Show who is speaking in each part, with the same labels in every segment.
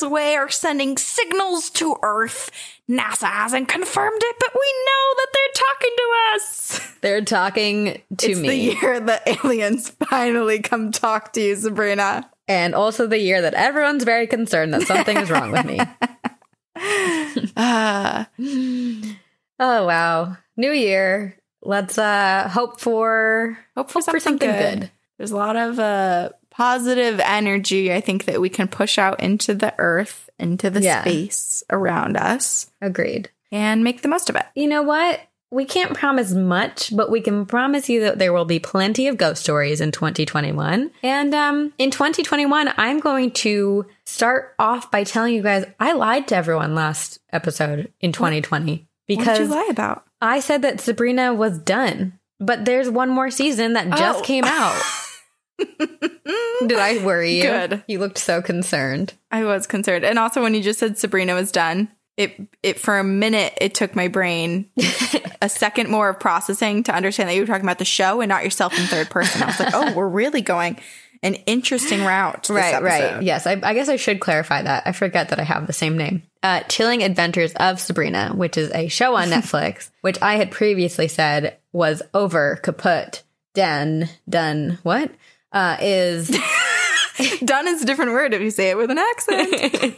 Speaker 1: from four light years away are sending signals to Earth. NASA hasn't confirmed it, but we know that they're talking to us.
Speaker 2: They're talking to
Speaker 1: it's
Speaker 2: me.
Speaker 1: the year the aliens finally come talk to you, Sabrina.
Speaker 2: And also the year that everyone's very concerned that something is wrong with me.
Speaker 1: Ah,
Speaker 2: Oh wow. New year. Let's uh hope for
Speaker 1: hope for
Speaker 2: hope for
Speaker 1: something,
Speaker 2: something
Speaker 1: good.
Speaker 2: good.
Speaker 1: There's a lot of uh, positive energy, I think, that we can push out into the earth, into the
Speaker 2: Yeah.
Speaker 1: space around us,
Speaker 2: Agreed.
Speaker 1: and make the most of it.
Speaker 2: You know what? We can't promise much, but we can promise you that there will be plenty of ghost stories in 2021. And um, in 2021, I'm going to start off by telling you guys I lied to everyone last episode in 2020
Speaker 1: What did
Speaker 2: because
Speaker 1: you lie about?
Speaker 2: I said that Sabrina was done. But there's one more season that just
Speaker 1: Oh.
Speaker 2: came out. Did I worry you?
Speaker 1: Good.
Speaker 2: You looked so concerned.
Speaker 1: I was concerned, and also when you just said Sabrina was done, it it for a minute it took my brain a second more of processing to understand that you were talking about the show and not yourself in third person. I was like, oh, we're really going an interesting route.
Speaker 2: right, right. Yes, I, I guess I should clarify that. I forget that I have the same name. Uh, Chilling Adventures of Sabrina, which is a show on Netflix, which I had previously said was over, kaput, done, done, what? Uh, is
Speaker 1: Done is a different word if you say it with an accent.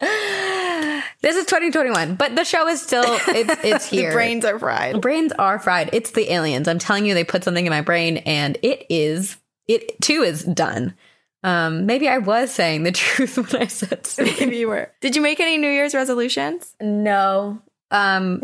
Speaker 2: this is 2021, but the show is still it's it's here.
Speaker 1: the brains are fried.
Speaker 2: brains are fried. It's the aliens. I'm telling you, they put something in my brain, and it is it too is done. Um, maybe I was saying the truth when I said so.
Speaker 1: Maybe you were. Did you make any New Year's resolutions?
Speaker 2: no. Um,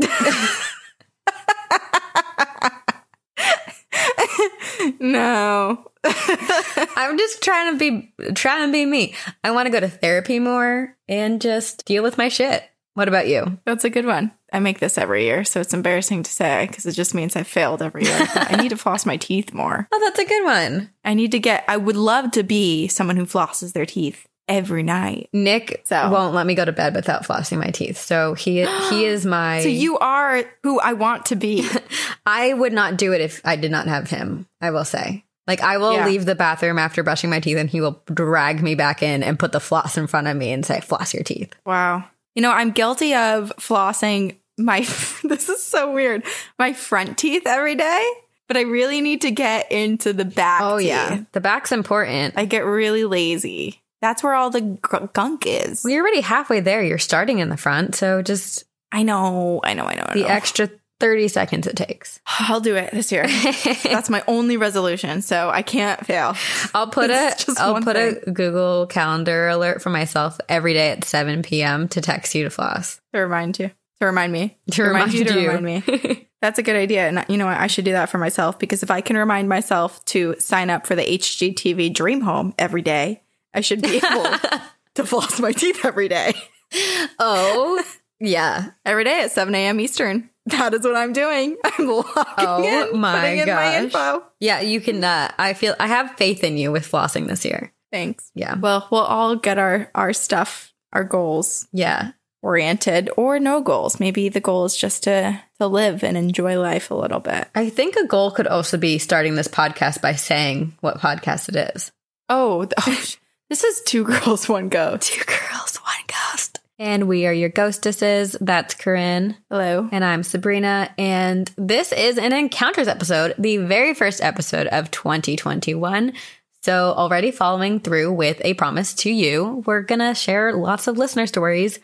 Speaker 1: No.
Speaker 2: I'm just trying to be trying to be me. I want to go to therapy more and just deal with my shit. What about you?
Speaker 1: That's a good one. I make this every year, so it's embarrassing to say because it just means I failed every year. I need to floss my teeth more.
Speaker 2: Oh, that's a good one.
Speaker 1: I need to get, I would love to be someone who flosses their teeth every night.
Speaker 2: Nick
Speaker 1: So-
Speaker 2: won't let me go to bed without flossing my teeth. So he he is my.
Speaker 1: So you are who I want to be.
Speaker 2: I would not do it if I did not have him. I will say. Like I will
Speaker 1: Yeah.
Speaker 2: leave the bathroom after brushing my teeth, and he will drag me back in and put the floss in front of me and say, "Floss your teeth."
Speaker 1: wow. You know, I'm guilty of flossing my, this is so weird, my front teeth every day, but I really need to get into the back.
Speaker 2: Oh
Speaker 1: teeth.
Speaker 2: yeah, the back's important.
Speaker 1: I get really lazy. That's where all the gr- gunk is.
Speaker 2: Well, you're already halfway there. You're starting in the front, so just
Speaker 1: I know, I know, I know. I
Speaker 2: the
Speaker 1: know.
Speaker 2: extra thirty seconds it takes.
Speaker 1: I'll do it this year. That's my only resolution, so I can't fail.
Speaker 2: I'll put a
Speaker 1: It's
Speaker 2: I'll put a Google Calendar alert for myself every day at seven p.m. to text you to floss.
Speaker 1: To remind you, to remind me,
Speaker 2: To remind
Speaker 1: you, to
Speaker 2: you.
Speaker 1: remind me. That's a good idea, and you know what? I should do that for myself because if I can remind myself to sign up for the HGTV Dream Home every day, I should be able to floss my teeth every day.
Speaker 2: oh yeah,
Speaker 1: Every day at 7 a.m. Eastern. That is what I'm doing. I'm logging
Speaker 2: Oh
Speaker 1: in,
Speaker 2: my
Speaker 1: putting in my info.
Speaker 2: yeah. You can. Uh, I feel I have faith in you with flossing this year.
Speaker 1: Thanks.
Speaker 2: Yeah,
Speaker 1: Well, we'll all get our our stuff, our goals
Speaker 2: yeah.
Speaker 1: oriented or no goals. Maybe the goal is just to to live and enjoy life a little bit.
Speaker 2: I think a goal could also be starting this podcast by saying what podcast it is.
Speaker 1: Oh, oh this is two girls, one ghost.
Speaker 2: Two girls, one ghost. And we are your ghostesses. That's Corinne.
Speaker 1: Hello.
Speaker 2: And I'm Sabrina. And this is an Encounters episode, the very first episode of 2021. So, already following through with a promise to you, we're going to share lots of listener stories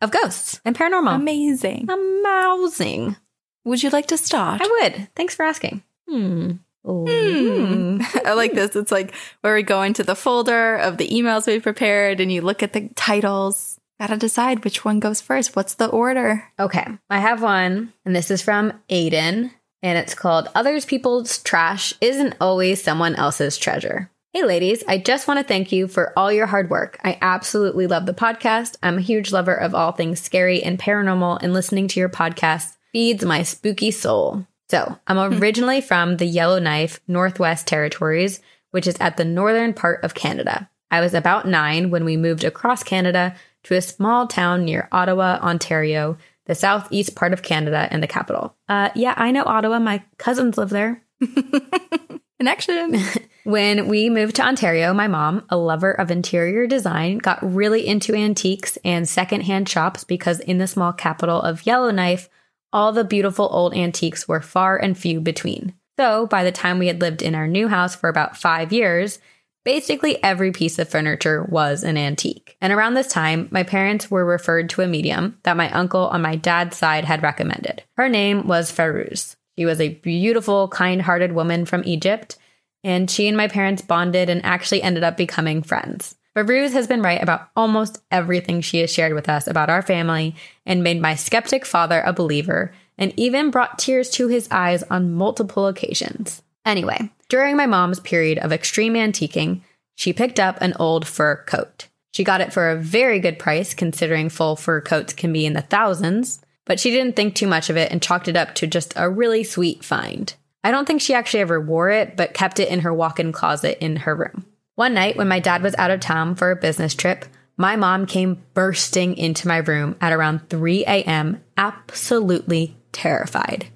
Speaker 2: of ghosts and paranormal.
Speaker 1: Amazing.
Speaker 2: Amazing.
Speaker 1: Would you like to start?
Speaker 2: I would. Thanks for asking. Hmm.
Speaker 1: Hmm. I like this. It's like where we go into the folder of the emails we prepared and you look at the titles. Gotta decide which one goes first. What's the order?
Speaker 2: Okay. I have one, and this is from Aiden, and it's called Others People's Trash Isn't Always Someone Else's Treasure. Hey, ladies, I just want to thank you for all your hard work. I absolutely love the podcast. I'm a huge lover of all things scary and paranormal, and listening to your podcast feeds my spooky soul. So, I'm hmm. originally from the Yellowknife Northwest Territories, which is at the northern part of Canada. I was about nine when we moved across Canada to a small town near Ottawa, Ontario, the southeast part of Canada and the capital. Uh, yeah, I know Ottawa. My cousins live there.
Speaker 1: Connection.
Speaker 2: When we moved to Ontario, my mom, a lover of interior design, got really into antiques and secondhand shops because in the small capital of Yellowknife, all the beautiful old antiques were far and few between. So by the time we had lived in our new house for about five years, basically every piece of furniture was an antique. And around this time, my parents were referred to a medium that my uncle on my dad's side had recommended. Her name was Fairuz. She was a beautiful, kind hearted woman from Egypt, and she and my parents bonded and actually ended up becoming friends. Fairuz has been right about almost everything she has shared with us about our family and made my skeptic father a believer and even brought tears to his eyes on multiple occasions. Anyway, during my mom's period of extreme antiquing, she picked up an old fur coat. She got it for a very good price considering full fur coats can be in the thousands, but she didn't think too much of it and chalked it up to just a really sweet find. I don't think she actually ever wore it, but kept it in her walk in closet in her room. One night, when my dad was out of town for a business trip, my mom came bursting into my room at around 3 a.m., absolutely terrified.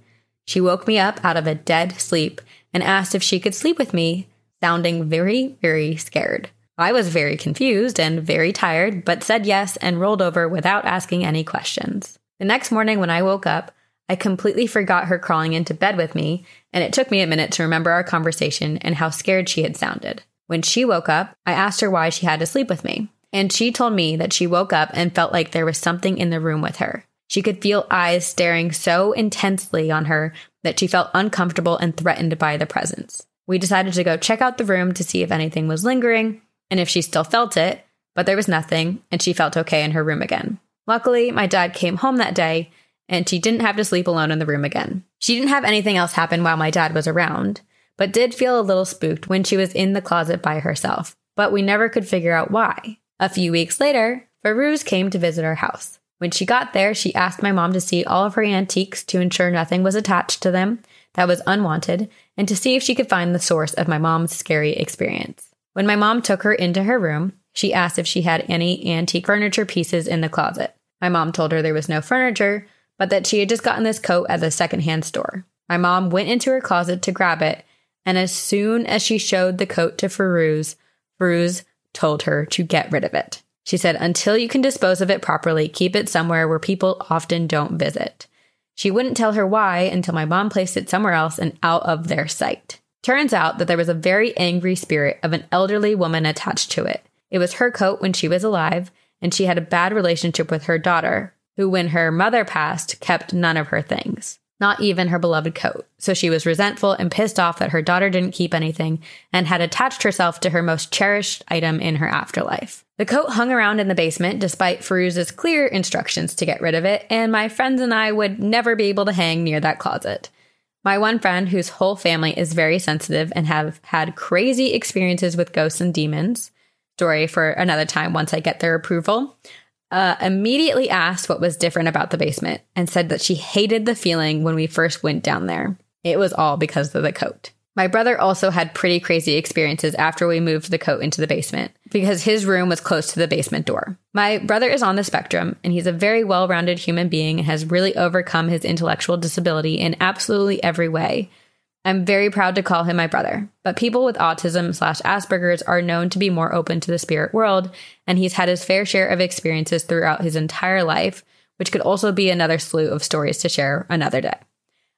Speaker 2: She woke me up out of a dead sleep and asked if she could sleep with me, sounding very, very scared. I was very confused and very tired, but said yes and rolled over without asking any questions. The next morning, when I woke up, I completely forgot her crawling into bed with me, and it took me a minute to remember our conversation and how scared she had sounded. When she woke up, I asked her why she had to sleep with me. And she told me that she woke up and felt like there was something in the room with her. She could feel eyes staring so intensely on her that she felt uncomfortable and threatened by the presence. We decided to go check out the room to see if anything was lingering and if she still felt it, but there was nothing and she felt okay in her room again. Luckily, my dad came home that day and she didn't have to sleep alone in the room again. She didn't have anything else happen while my dad was around, but did feel a little spooked when she was in the closet by herself. But we never could figure out why. A few weeks later, Fairuz came to visit our house. When she got there, she asked my mom to see all of her antiques to ensure nothing was attached to them that was unwanted and to see if she could find the source of my mom's scary experience. When my mom took her into her room, she asked if she had any antique furniture pieces in the closet. My mom told her there was no furniture, but that she had just gotten this coat at the secondhand store. My mom went into her closet to grab it and as soon as she showed the coat to Fairuz, Fairuz told her to get rid of it. She said, until you can dispose of it properly, keep it somewhere where people often don't visit. She wouldn't tell her why until my mom placed it somewhere else and out of their sight. Turns out that there was a very angry spirit of an elderly woman attached to it. It was her coat when she was alive, and she had a bad relationship with her daughter, who, when her mother passed, kept none of her things not even her beloved coat. So she was resentful and pissed off that her daughter didn't keep anything and had attached herself to her most cherished item in her afterlife. The coat hung around in the basement despite Fairuz's clear instructions to get rid of it, and my friends and I would never be able to hang near that closet. My one friend, whose whole family is very sensitive and have had crazy experiences with ghosts and demons, story for another time once I get their approval, uh, immediately asked what was different about the basement and said that she hated the feeling when we first went down there. It was all because of the coat. My brother also had pretty crazy experiences after we moved the coat into the basement because his room was close to the basement door. My brother is on the spectrum and he's a very well rounded human being and has really overcome his intellectual disability in absolutely every way. I'm very proud to call him my brother, but people with autism slash Asperger's are known to be more open to the spirit world, and he's had his fair share of experiences throughout his entire life, which could also be another slew of stories to share another day.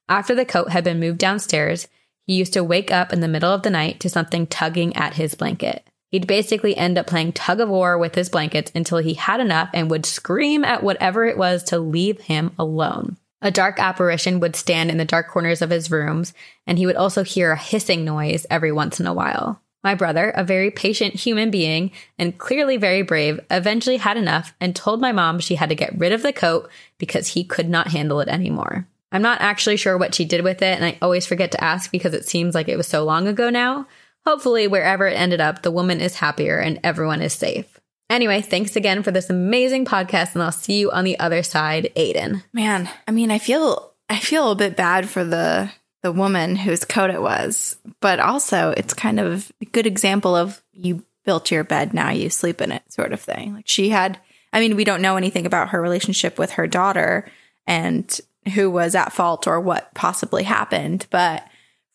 Speaker 2: After the coat had been moved downstairs, he used to wake up in the middle of the night to something tugging at his blanket. He'd basically end up playing tug of war with his blankets until he had enough and would scream at whatever it was to leave him alone. A dark apparition would stand in the dark corners of his rooms, and he would also hear a hissing noise every once in a while. My brother, a very patient human being and clearly very brave, eventually had enough and told my mom she had to get rid of the coat because he could not handle it anymore. I'm not actually sure what she did with it, and I always forget to ask because it seems like it was so long ago now. Hopefully, wherever it ended up, the woman is happier and everyone is safe. Anyway, thanks again for this amazing podcast, and I'll see you on the other side, Aiden.
Speaker 1: Man, I mean, I feel I feel a bit bad for the the woman whose coat it was, but also it's kind of a good example of you built your bed, now you sleep in it, sort of thing. Like she had, I mean, we don't know anything about her relationship with her daughter and who was at fault or what possibly happened, but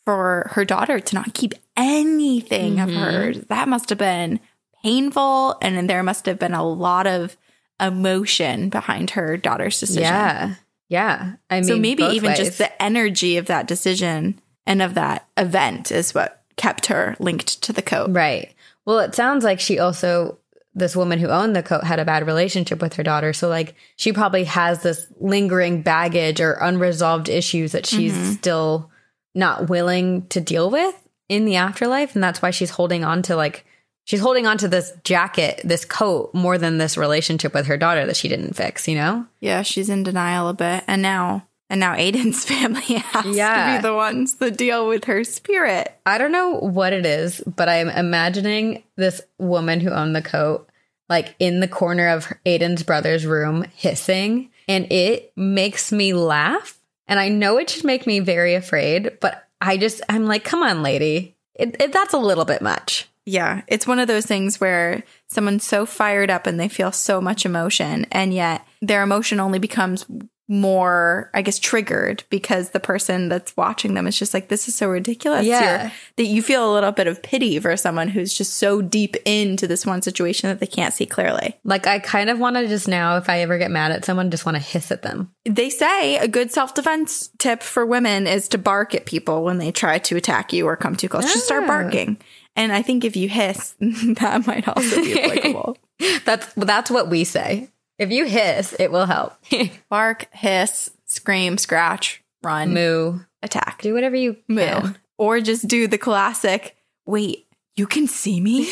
Speaker 1: for her daughter to not keep anything
Speaker 2: Mhm.
Speaker 1: of hers. That must have been painful. And there must have been a lot of emotion behind her daughter's decision.
Speaker 2: Yeah. Yeah. I mean,
Speaker 1: so maybe even
Speaker 2: ways.
Speaker 1: just the energy of that decision and of that event is what kept her linked to the coat.
Speaker 2: Right. Well, it sounds like she also, this woman who owned the coat had a bad relationship with her daughter. So, like, she probably has this lingering baggage or unresolved issues that she's
Speaker 1: Mhm.
Speaker 2: still not willing to deal with in the afterlife. And that's why she's holding on to, like, she's holding on to this jacket, this coat, more than this relationship with her daughter that she didn't fix, you know?
Speaker 1: Yeah, she's in denial a bit. And now and now Aiden's family has
Speaker 2: Yeah.
Speaker 1: to be the ones that deal with her spirit.
Speaker 2: I don't know what it is, but I'm imagining this woman who owned the coat like in the corner of Aiden's brother's room hissing, and it makes me laugh. And I know it should make me very afraid, but I just, I'm like, come on, lady. It, it, that's a little bit much.
Speaker 1: Yeah, it's one of those things where someone's so fired up and they feel so much emotion, and yet their emotion only becomes more, I guess, triggered because the person that's watching them is just like, this is so ridiculous.
Speaker 2: Yeah.
Speaker 1: You're- that you feel a little bit of pity for someone who's just so deep into this one situation that they can't see clearly.
Speaker 2: Like, I kind of want to just now, if I ever get mad at someone, just want to hiss at them.
Speaker 1: They say a good self defense tip for women is to bark at people when they try to attack you or come too close. Just start barking. And I think if you hiss, that might also be applicable.
Speaker 2: That's, that's what we say. If you hiss, it will help.
Speaker 1: Bark, hiss, scream, scratch, run,
Speaker 2: Moo.
Speaker 1: attack,
Speaker 2: Do whatever you
Speaker 1: moo.
Speaker 2: can.
Speaker 1: Or just do the classic, wait, you can see me?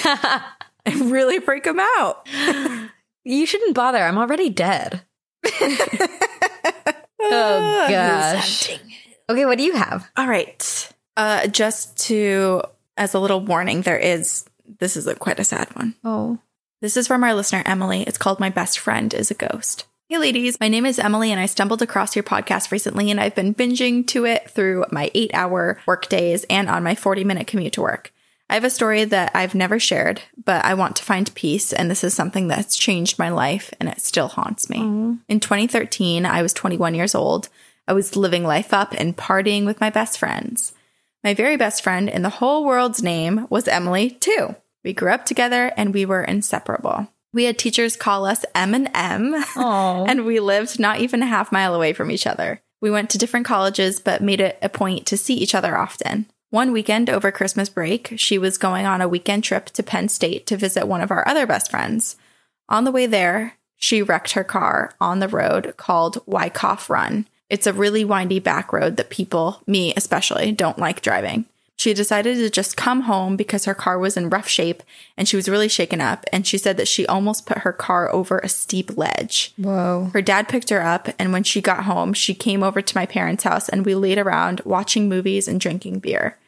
Speaker 1: and really freak them out.
Speaker 2: You shouldn't bother. I'm already dead. Oh, gosh. Okay, what do you have?
Speaker 1: All right. Uh, just to, as a little warning, there is, this is a, quite a sad one.
Speaker 2: Oh.
Speaker 1: This is from our listener, Emily. It's called My Best Friend is a Ghost. Hey, ladies. My name is Emily, and I stumbled across your podcast recently, and I've been binging to it through my eight hour work days and on my 40 minute commute to work. I have a story that I've never shared, but I want to find peace, and this is something that's changed my life, and it still haunts me. Oh. In 2013, I was 21 years old. I was living life up and partying with my best friends. My very best friend in the whole world's name was Emily, too. We grew up together and we were inseparable. We had teachers call us M and M, and we lived not even a half mile away from each other. We went to different colleges, but made it a point to see each other often. One weekend over Christmas break, she was going on a weekend trip to Penn State to visit one of our other best friends. On the way there, she wrecked her car on the road called Wykoff Run. It's a really windy back road that people, me especially, don't like driving. She decided to just come home because her car was in rough shape and she was really shaken up. And she said that she almost put her car over a steep ledge.
Speaker 2: Whoa.
Speaker 1: Her dad picked her up, and when she got home, she came over to my parents' house and we laid around watching movies and drinking beer.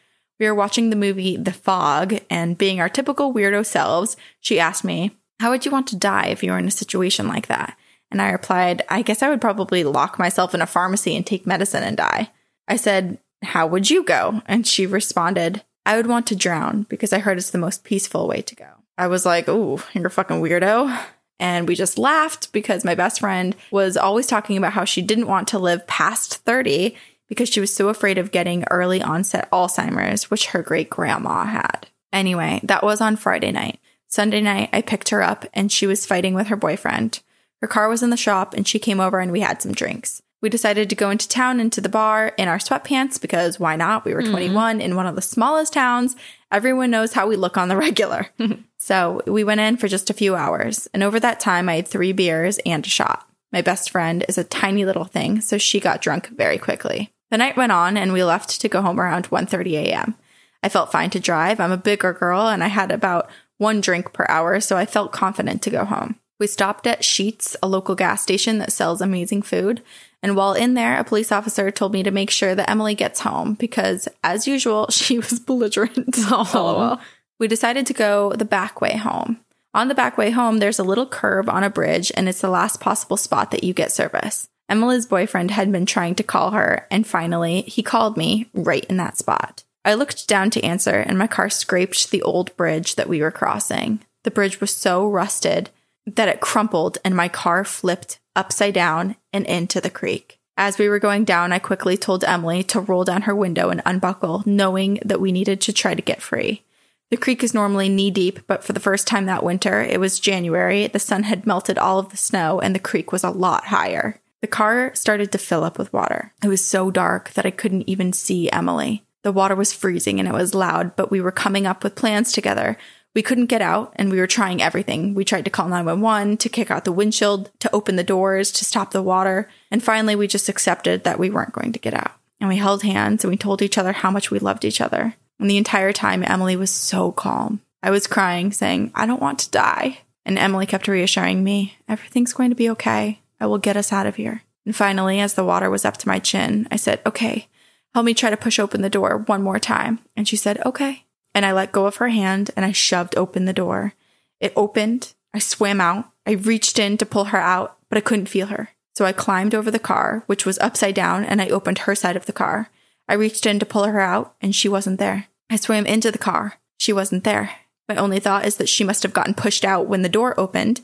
Speaker 1: We were watching the movie The Fog, and being our typical weirdo selves, she asked me, How would you want to die if you were in a situation like that? And I replied, I guess I would probably lock myself in a pharmacy and take medicine and die. I said, How would you go? And she responded, I would want to drown because I heard it's the most peaceful way to go. I was like, Ooh, you're a fucking weirdo. And we just laughed because my best friend was always talking about how she didn't want to live past 30 because she was so afraid of getting early onset Alzheimer's, which her great grandma had. Anyway, that was on Friday night. Sunday night, I picked her up and she was fighting with her boyfriend. Her car was in the shop and she came over and we had some drinks. We decided to go into town into the bar in our sweatpants because why not? We were mm-hmm. 21 in one of the smallest towns. Everyone knows how we look on the regular. so we went in for just a few hours. And over that time, I had three beers and a shot. My best friend is a tiny little thing, so she got drunk very quickly. The night went on and we left to go home around 1:30 a.m. I felt fine to drive. I'm a bigger girl and I had about one drink per hour, so I felt confident to go home. We stopped at Sheetz, a local gas station that sells amazing food. And while in there, a police officer told me to make sure that Emily gets home because, as usual, she was belligerent. LOL. We decided to go the back way home. On the back way home, there's a little curve on a bridge, and it's the last possible spot that you get service. Emily's boyfriend had been trying to call her, and finally, he called me right in that spot. I looked down to answer, and my car scraped the old bridge that we were crossing. The bridge was so rusted that it crumpled, and my car flipped upside down and into the creek. As we were going down, I quickly told Emily to roll down her window and unbuckle, knowing that we needed to try to get free. The creek is normally knee deep, but for the first time that winter, it was January, the sun had melted all of the snow, and the creek was a lot higher. The car started to fill up with water. It was so dark that I couldn't even see Emily. The water was freezing and it was loud, but we were coming up with plans together. We couldn't get out and we were trying everything. We tried to call 911, to kick out the windshield, to open the doors, to stop the water. And finally, we just accepted that we weren't going to get out. And we held hands and we told each other how much we loved each other. And the entire time, Emily was so calm. I was crying, saying, I don't want to die. And Emily kept reassuring me, everything's going to be okay. I will get us out of here. And finally, as the water was up to my chin, I said, okay, help me try to push open the door one more time. And she said, okay and I let go of her hand and I shoved open the door. It opened. I swam out. I reached in to pull her out, but I couldn't feel her. So I climbed over the car, which was upside down, and I opened her side of the car. I reached in to pull her out, and she wasn't there. I swam into the car. She wasn't there. My only thought is that she must have gotten pushed out when the door opened,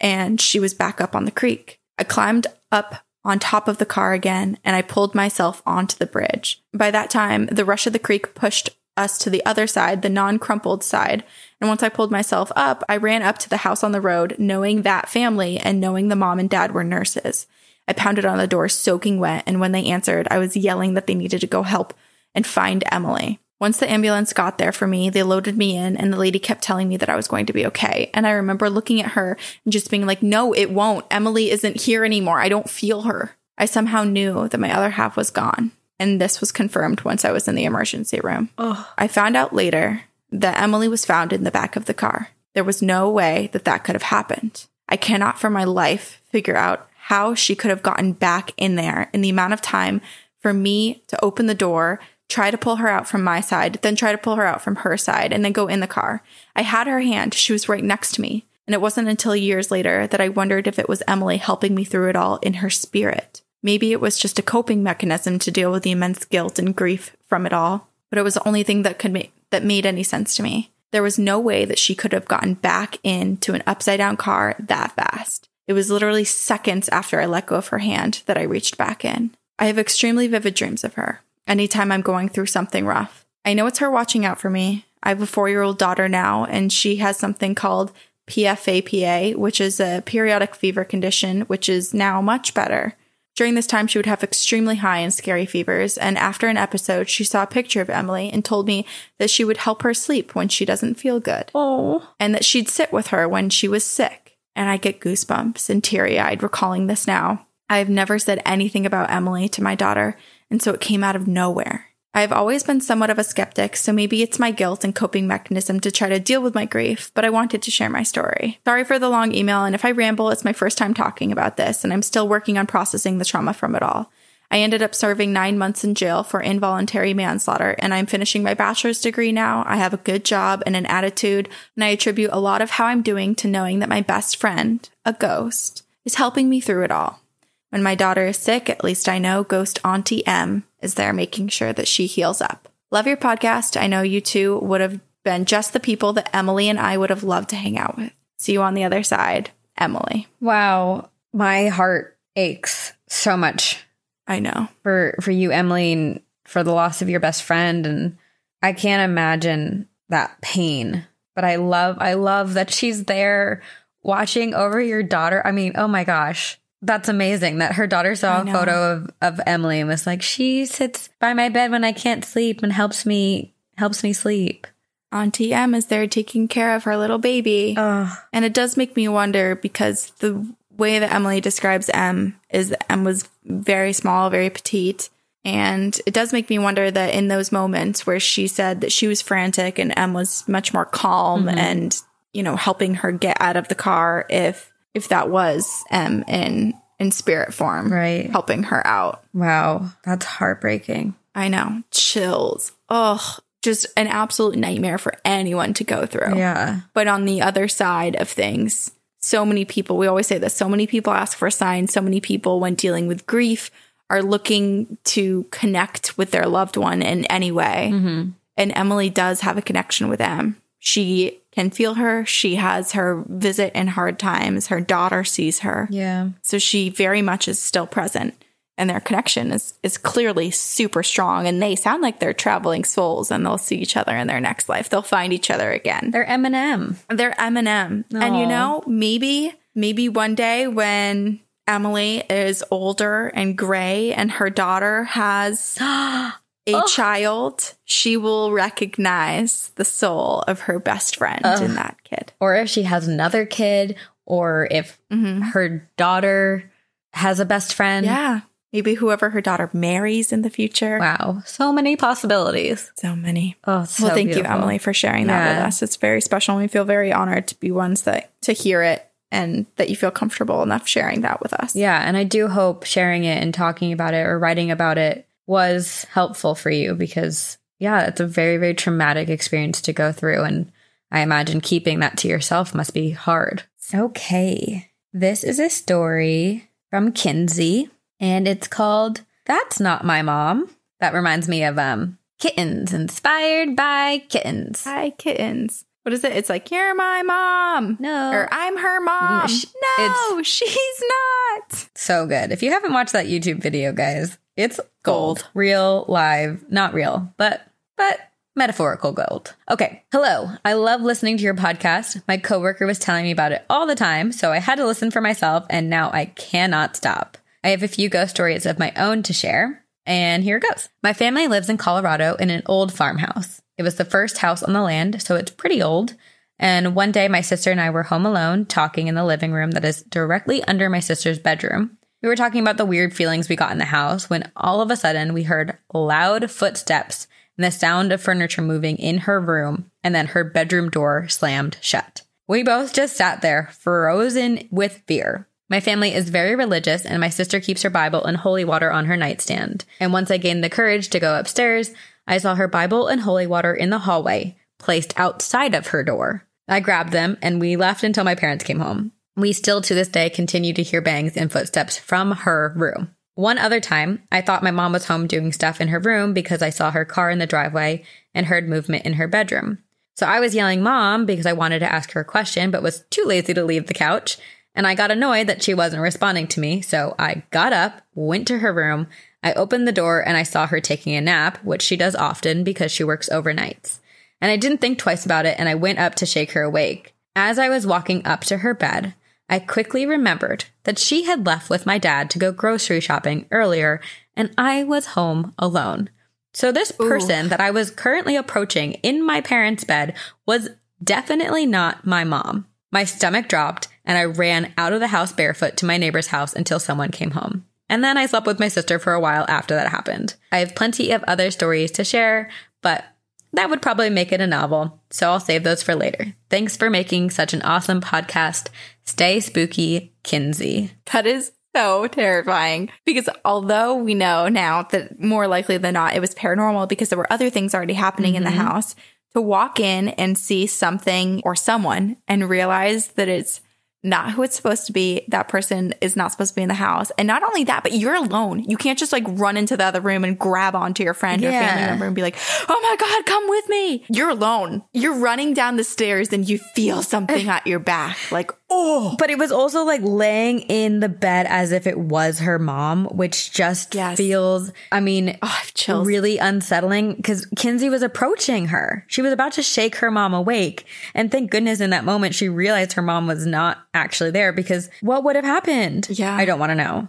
Speaker 1: and she was back up on the creek. I climbed up on top of the car again, and I pulled myself onto the bridge. By that time, the rush of the creek pushed us to the other side, the non crumpled side. And once I pulled myself up, I ran up to the house on the road, knowing that family and knowing the mom and dad were nurses. I pounded on the door soaking wet, and when they answered, I was yelling that they needed to go help and find Emily. Once the ambulance got there for me, they loaded me in, and the lady kept telling me that I was going to be okay. And I remember looking at her and just being like, no, it won't. Emily isn't here anymore. I don't feel her. I somehow knew that my other half was gone and this was confirmed once I was in the emergency room.
Speaker 2: Oh.
Speaker 1: I found out later that Emily was found in the back of the car. There was no way that that could have happened. I cannot for my life figure out how she could have gotten back in there in the amount of time for me to open the door, try to pull her out from my side, then try to pull her out from her side, and then go in the car. I had her hand, she was right next to me. And it wasn't until years later that I wondered if it was Emily helping me through it all in her spirit. Maybe it was just a coping mechanism to deal with the immense guilt and grief from it all, but it was the only thing that could make that made any sense to me. There was no way that she could have gotten back into an upside down car that fast. It was literally seconds after I let go of her hand that I reached back in. I have extremely vivid dreams of her anytime I'm going through something rough. I know it's her watching out for me. I have a four year old daughter now, and she has something called PFAPA, which is a periodic fever condition, which is now much better. During this time, she would have extremely high and scary fevers, and after an episode, she saw a picture of Emily and told me that she would help her sleep when she doesn't feel good.
Speaker 2: Oh.
Speaker 1: And that she'd sit with her when she was sick. And I get goosebumps and teary eyed recalling this now. I've never said anything about Emily to my daughter, and so it came out of nowhere. I've always been somewhat of a skeptic, so maybe it's my guilt and coping mechanism to try to deal with my grief, but I wanted to share my story. Sorry for the long email, and if I ramble, it's my first time talking about this, and I'm still working on processing the trauma from it all. I ended up serving nine months in jail for involuntary manslaughter, and I'm finishing my bachelor's degree now. I have a good job and an attitude, and I attribute a lot of how I'm doing to knowing that my best friend, a ghost, is helping me through it all. When my daughter is sick, at least I know Ghost Auntie M is there making sure that she heals up. Love your podcast. I know you two would have been just the people that Emily and I would have loved to hang out with. See you on the other side, Emily.
Speaker 2: Wow. My heart aches so much
Speaker 1: I know.
Speaker 2: for for you, Emily, and for the loss of your best friend. And I can't imagine that pain. But I love I love that she's there watching over your daughter. I mean, oh my gosh. That's amazing that her daughter saw a photo of, of Emily and was like, she sits by my bed when I can't sleep and helps me helps me sleep.
Speaker 1: Auntie M is there taking care of her little baby.
Speaker 2: Oh,
Speaker 1: And it does make me wonder because the way that Emily describes M is that M was very small, very petite. And it does make me wonder that in those moments where she said that she was frantic and M was much more calm mm-hmm. and, you know, helping her get out of the car if if that was M in in spirit form,
Speaker 2: right.
Speaker 1: helping her out.
Speaker 2: Wow. That's heartbreaking.
Speaker 1: I know. Chills. Oh, just an absolute nightmare for anyone to go through.
Speaker 2: Yeah.
Speaker 1: But on the other side of things, so many people, we always say this, so many people ask for signs. So many people, when dealing with grief, are looking to connect with their loved one in any way.
Speaker 2: Mm-hmm.
Speaker 1: And Emily does have a connection with them. She can feel her. She has her visit in hard times. Her daughter sees her.
Speaker 2: Yeah.
Speaker 1: So she very much is still present. and their connection is is clearly super strong and they sound like they're traveling souls and they'll see each other in their next life. They'll find each other again.
Speaker 2: They're Eminem.
Speaker 1: They're Eminem. And you know, maybe maybe one day when Emily is older and gray and her daughter has a oh. child, she will recognize the soul of her best friend in that kid.
Speaker 2: or if she has another kid, or if mm-hmm. her daughter has a best friend.
Speaker 1: Yeah. Maybe whoever her daughter marries in the future.
Speaker 2: Wow. So many possibilities.
Speaker 1: So many.
Speaker 2: Oh, so
Speaker 1: well, thank you. Emily, for sharing that with us. It's very special. And we feel very honored to be ones that to hear it and that you feel comfortable enough sharing that with us.
Speaker 2: Yeah. And I do hope sharing it and talking about it or writing about it was helpful for you because, yeah, it's a very, very traumatic experience to go through. And I imagine keeping that to yourself must be hard. Okay. This is a story from Kinsey and it's called That's Not My Mom. That reminds me of um kittens inspired by kittens.
Speaker 1: Hi, kittens. What is it? It's like, you're my mom.
Speaker 2: No.
Speaker 1: Or I'm her mom.
Speaker 2: sh-
Speaker 1: no, she's not.
Speaker 2: So good. If you haven't watched that YouTube video, guys, it's gold.
Speaker 1: Gold.
Speaker 2: Real, live, not real, but but metaphorical gold. Okay. Hello. I love listening to your podcast. My coworker was telling me about it all the time, so I had to listen for myself and now I cannot stop. I have a few ghost stories of my own to share, and here it goes. My family lives in Colorado in an old farmhouse. It was the first house on the land, so it's pretty old. And one day, my sister and I were home alone talking in the living room that is directly under my sister's bedroom. We were talking about the weird feelings we got in the house when all of a sudden we heard loud footsteps and the sound of furniture moving in her room, and then her bedroom door slammed shut. We both just sat there, frozen with fear. My family is very religious, and my sister keeps her Bible and holy water on her nightstand. And once I gained the courage to go upstairs, I saw her Bible and holy water in the hallway, placed outside of her door. I grabbed them and we left until my parents came home. We still to this day continue to hear bangs and footsteps from her room. One other time, I thought my mom was home doing stuff in her room because I saw her car in the driveway and heard movement in her bedroom. So I was yelling mom because I wanted to ask her a question but was too lazy to leave the couch. And I got annoyed that she wasn't responding to me. So I got up, went to her room. I opened the door and I saw her taking a nap, which she does often because she works overnights. And I didn't think twice about it and I went up to shake her awake. As I was walking up to her bed, I quickly remembered that she had left with my dad to go grocery shopping earlier and I was home alone. So this person that I was currently approaching in my parents' bed was definitely not my mom. My stomach dropped and I ran out of the house barefoot to my neighbor's house until someone came home. And then I slept with my sister for a while after that happened. I have plenty of other stories to share, but that would probably make it a novel, so I'll save those for later. Thanks for making such an awesome podcast. Stay spooky, Kinsey.
Speaker 1: That is so terrifying because although we know now that more likely than not it was paranormal because there were other things already happening in the mm-hmm. house, to walk in and see something or someone and realize that it's not who it's supposed to be. That person is not supposed to be in the house. And not only that, but you're alone. You can't just like run into the other room and grab onto your friend or family member and be like, oh my God, come with me. You're alone. You're running down the stairs and you feel something at your back. Like, oh. oh.
Speaker 2: But it was also like laying in the bed as if it was her mom, which just
Speaker 1: Yes.
Speaker 2: feels, I mean,
Speaker 1: Oh, chills.
Speaker 2: really unsettling because Kinsey was approaching her. She was about to shake her mom awake. And thank goodness in that moment she realized her mom was not actually there because what would have happened?
Speaker 1: Yeah.
Speaker 2: I don't want to know.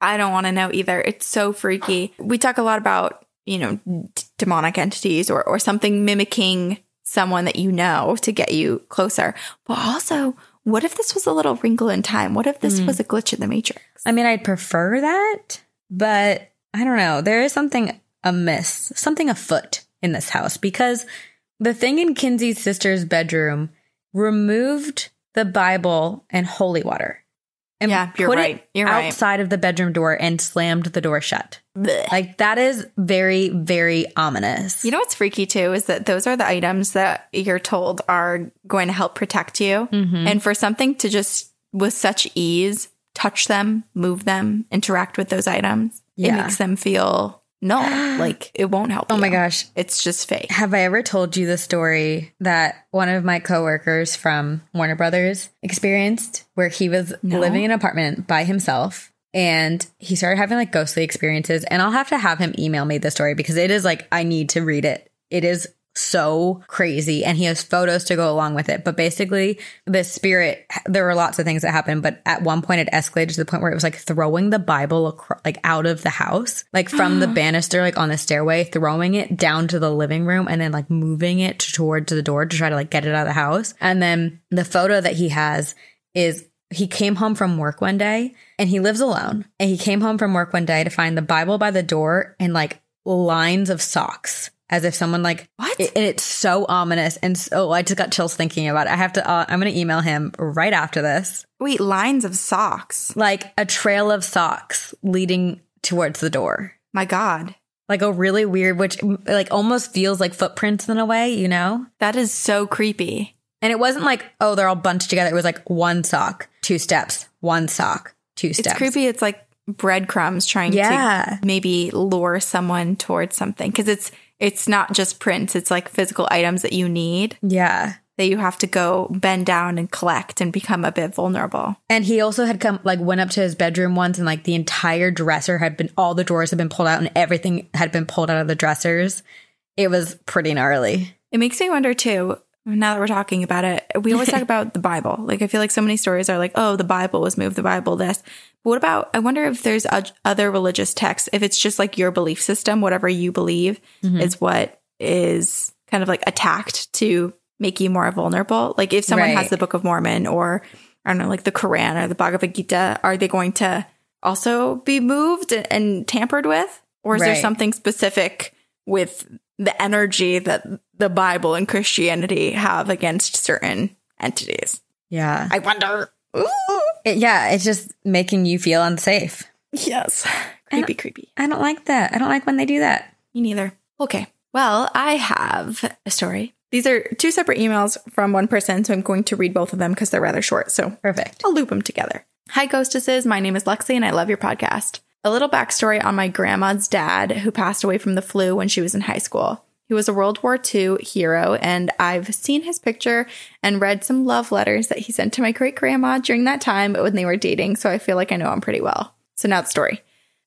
Speaker 1: I don't want to know either. It's so freaky. We talk a lot about, you know, d- demonic entities or, or something mimicking someone that you know to get you closer. But also, what if this was a little wrinkle in time? What if this hmm. was a glitch in the matrix?
Speaker 2: I mean, I'd prefer that, but I don't know. There is something amiss, something afoot in this house because the thing in Kinsey's sister's bedroom removed the Bible and holy water. And
Speaker 1: Yeah, you're
Speaker 2: put it
Speaker 1: right. You're right.
Speaker 2: outside of the bedroom door and slammed the door shut.
Speaker 1: Blech.
Speaker 2: Like that is very, very ominous.
Speaker 1: You know what's freaky too is that those are the items that you're told are going to help protect you. Mm-hmm. And for something to just with such ease touch them, move them, interact with those items, it makes them feel no, like it won't help.
Speaker 2: oh my gosh.
Speaker 1: It's just fake.
Speaker 2: Have I ever told you the story that one of my coworkers from Warner Brothers experienced where he was
Speaker 1: No.
Speaker 2: living in an apartment by himself and he started having like ghostly experiences. And I'll have to have him email me the story because it is like, I need to read it. It is so crazy. And he has photos to go along with it. But basically the spirit there were lots of things that happened but at one point it escalated to the point where it was like throwing the bible across, like out of the house like from the banister like on the stairway throwing it down to the living room and then like moving it towards the door to try to like get it out of the house. And then the photo that he has is he came home from work one day and he lives alone. And he came home from work one day to find the bible by the door and like lines of socks as if someone like
Speaker 1: What?
Speaker 2: it- and it's so ominous and so i just got chills thinking about it i have to uh, i'm gonna email him right after this
Speaker 1: Wait, lines of socks.
Speaker 2: like a trail of socks leading towards the door
Speaker 1: My God.
Speaker 2: like a really weird which like almost feels like footprints in a way you know
Speaker 1: That is so creepy.
Speaker 2: and it wasn't like oh they're all bunched together it was like one sock two steps one sock two steps
Speaker 1: It's creepy. It's like breadcrumbs trying
Speaker 2: Yeah.
Speaker 1: to maybe lure someone towards something because it's it's not just prints. It's like physical items that you need
Speaker 2: yeah
Speaker 1: that you have to go bend down and collect and become a bit vulnerable.
Speaker 2: And he also had come, like, went up to his bedroom once and, like, the entire dresser had been, all the drawers had been pulled out and everything had been pulled out of the dressers. It was pretty gnarly.
Speaker 1: It makes me wonder too. Now that we're talking about it, we always talk about the Bible. Like I feel like so many stories are like, "Oh, the Bible was moved. The Bible this." But what about? I wonder if there's other religious texts. If it's just like your belief system, whatever you believe mm-hmm. is what is kind of like attacked to make you more vulnerable. Like if someone
Speaker 2: Right.
Speaker 1: has the Book of Mormon or I don't know, like the Quran or the Bhagavad Gita, are they going to also be moved and, and tampered with, or is there something specific with the energy that the Bible and Christianity have against certain entities.
Speaker 2: Yeah.
Speaker 1: I wonder.
Speaker 2: It- yeah. It's just making you feel unsafe.
Speaker 1: Yes. Creepy, creepy.
Speaker 2: I don't like that. I don't like when they do that.
Speaker 1: Me neither. Okay. Well, I have a story. These are two separate emails from one person, so I'm going to read both of them because they're rather short. So
Speaker 2: Perfect.
Speaker 1: I'll loop them together. Hi, Ghostesses. My name is Lexi, and I love your podcast. A little backstory on my grandma's dad, who passed away from the flu when she was in high school. He was a World War II hero, and I've seen his picture and read some love letters that he sent to my great grandma during that time when they were dating, so I feel like I know him pretty well. So now the story.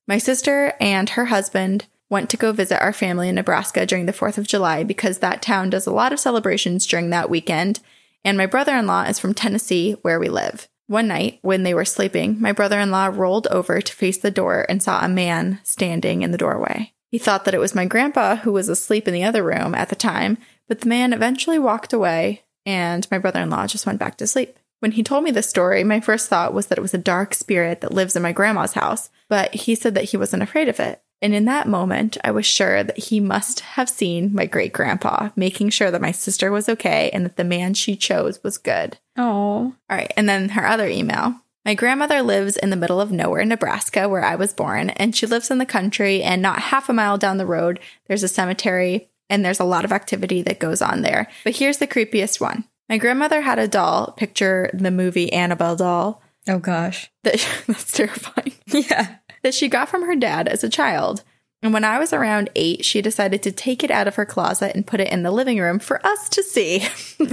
Speaker 1: My sister and her husband went to go visit our family in Nebraska during the 4th of July because that town does a lot of celebrations during that weekend, and my brother in law is from Tennessee, where we live. One night, when they were sleeping, my brother in law rolled over to face the door and saw a man standing in the doorway. He thought that it was my grandpa who was asleep in the other room at the time, but the man eventually walked away, and my brother in law just went back to sleep. When he told me this story, my first thought was that it was a dark spirit that lives in my grandma's house, but he said that he wasn't afraid of it. And in that moment, I was sure that he must have seen my great grandpa, making sure that my sister was okay and that the man she chose was good.
Speaker 2: Oh.
Speaker 1: All right. And then her other email. My grandmother lives in the middle of nowhere, Nebraska, where I was born, and she lives in the country. And not half a mile down the road, there's a cemetery, and there's a lot of activity that goes on there. But here's the creepiest one. My grandmother had a doll, picture the movie Annabelle doll,
Speaker 2: Oh gosh.
Speaker 1: that that's terrifying,
Speaker 2: Yeah.
Speaker 1: That she got from her dad as a child. And when I was around eight, she decided to take it out of her closet and put it in the living room for us to see.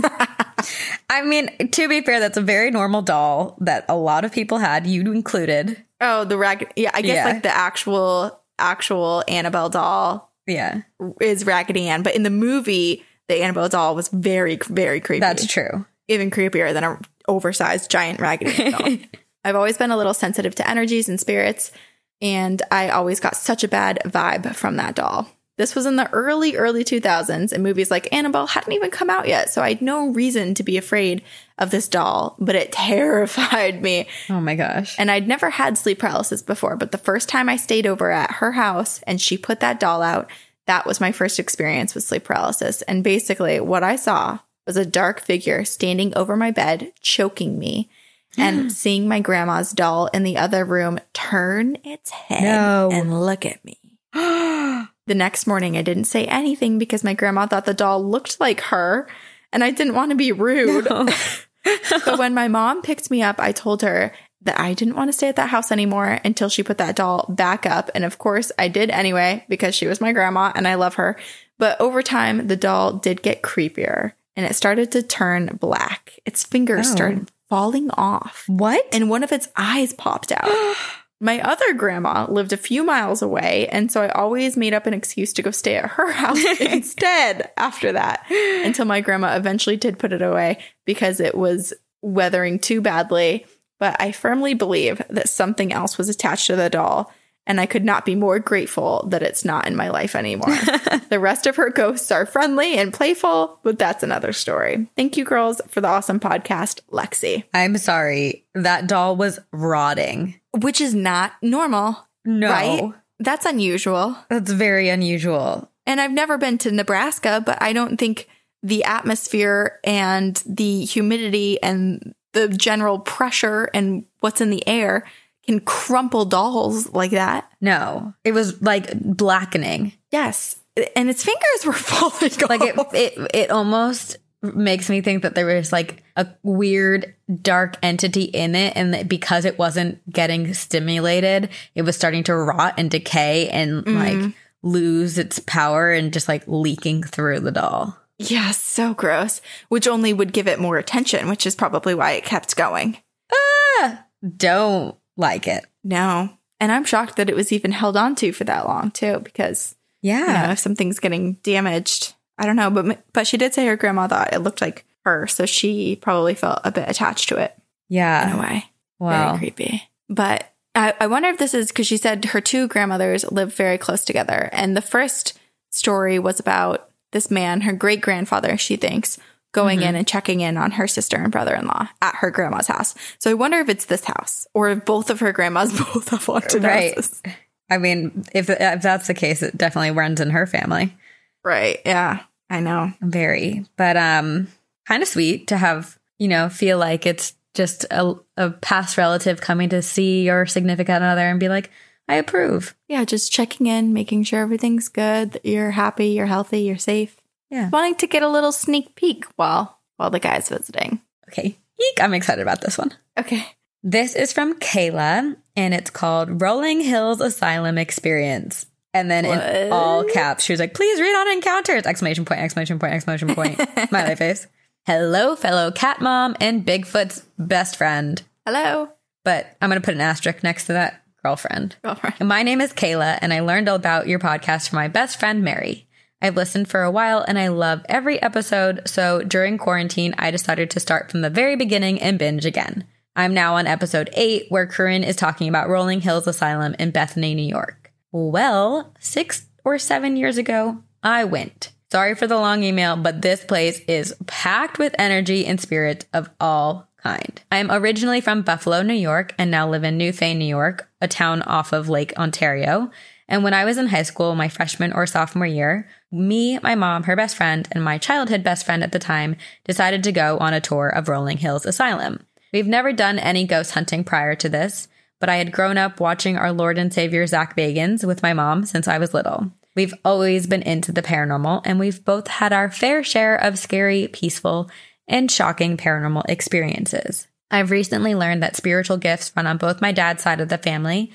Speaker 2: I mean, to be fair, that's a very normal doll that a lot of people had, you included.
Speaker 1: Oh, the rag. Yeah, I guess
Speaker 2: Yeah.
Speaker 1: like the actual actual Annabelle doll
Speaker 2: Yeah.
Speaker 1: is Raggedy Ann, but in the movie, the Annabelle doll was very very creepy.
Speaker 2: That's true.
Speaker 1: even creepier than a oversized giant Raggedy Ann doll. I've always been a little sensitive to energies and spirits, and I always got such a bad vibe from that doll. This was in the early, early 2000s, and movies like Annabelle hadn't even come out yet, so I had no reason to be afraid of this doll, but it terrified me.
Speaker 2: Oh my gosh.
Speaker 1: And I'd never had sleep paralysis before, but the first time I stayed over at her house and she put that doll out, that was my first experience with sleep paralysis. And basically, what I saw was a dark figure standing over my bed, choking me, and seeing my grandma's doll in the other room turn its head
Speaker 2: No.
Speaker 1: and look at me. The next morning, I didn't say anything because my grandma thought the doll looked like her, and I didn't want to be rude. But when my mom picked me up, I told her that I didn't want to stay at that house anymore until she put that doll back up. And of course, I did anyway because she was my grandma and I love her. But over time, the doll did get creepier and it started to turn black. Its fingers
Speaker 2: Oh.
Speaker 1: started falling off
Speaker 2: what?
Speaker 1: and one of its eyes popped out. my other grandma lived a few miles away. And so I always made up an excuse to go stay at her house instead after that until my grandma eventually did put it away because it was weathering too badly. But I firmly believe that something else was attached to the doll. And I could not be more grateful that it's not in my life anymore. the rest of her ghosts are friendly and playful, but that's another story. Thank you, girls, for the awesome podcast, Lexi.
Speaker 2: I'm sorry. That doll was rotting.
Speaker 1: Which is not normal.
Speaker 2: No.
Speaker 1: Right? That's unusual.
Speaker 2: That's very unusual.
Speaker 1: And I've never been to Nebraska, but I don't think the atmosphere and the humidity and the general pressure and what's in the air can crumple dolls like that.
Speaker 2: No. It was like blackening.
Speaker 1: Yes. And its fingers were falling off.
Speaker 2: Like it it it almost makes me think that there was like a weird dark entity in it and that because it wasn't getting stimulated, it was starting to rot and decay and like lose its power and just like leaking through the doll.
Speaker 1: yeah, so gross. Which only would give it more attention, which is probably why it kept going.
Speaker 2: Ah, don't like it.
Speaker 1: No. And I'm shocked that it was even held on to for that long too, because you know,
Speaker 2: Yeah.
Speaker 1: if something's getting damaged, I don't know. But but she did say her grandma thought it looked like her, so she probably felt a bit attached to it Yeah. in a way.
Speaker 2: Wow.
Speaker 1: Very creepy. But I, I wonder if this is because she said her two grandmothers live very close together. And the first story was about this man, her great grandfather, she thinks, going in and checking in on her sister and brother in law at her grandma's house. So I wonder if it's this house or if both of her grandmas both have haunted
Speaker 2: Right.
Speaker 1: houses.
Speaker 2: I mean, if if that's the case, it definitely runs in her family.
Speaker 1: Right. Yeah. I know.
Speaker 2: Very. But um kind of sweet to have, you know, feel like it's just a, a past relative coming to see your significant other and be like, I approve.
Speaker 1: Yeah. Just checking in, making sure everything's good, that you're happy, you're healthy, you're safe.
Speaker 2: Yeah.
Speaker 1: Wanting to get a little sneak peek while while the guy's visiting.
Speaker 2: Okay. Eek, I'm excited about this one.
Speaker 1: Okay.
Speaker 2: This is from Kayla and it's called Rolling Hills Asylum Experience. And then in all caps, she was like, please read on encounters! Exclamation point, exclamation point, exclamation point. Smiley face. Hello, fellow cat mom and Bigfoot's best friend.
Speaker 1: Hello,
Speaker 2: But I'm going to put an asterisk next to that girlfriend.
Speaker 1: girlfriend.
Speaker 2: My name is Kayla, and I learned about your podcast from my best friend, Mary. I've listened for a while and I love every episode, so during quarantine, I decided to start from the very beginning and binge again. I'm now on episode 8, where Corinne is talking about Rolling Hills Asylum in Bethany, New York. Well, six or seven years ago, I went. Sorry for the long email, but this place is packed with energy and spirit of all kind. I'm originally from Buffalo, New York, and now live in Newfane, New York, a town off of Lake Ontario. And when I was in high school, my freshman or sophomore year, me, my mom, her best friend, and my childhood best friend at the time decided to go on a tour of Rolling Hills Asylum. We've never done any ghost hunting prior to this, but I had grown up watching our Lord and Savior Zak Bagans with my mom since I was little. We've always been into the paranormal, and we've both had our fair share of scary, peaceful, and shocking paranormal experiences. I've recently learned that spiritual gifts run on both my dad's side of the family,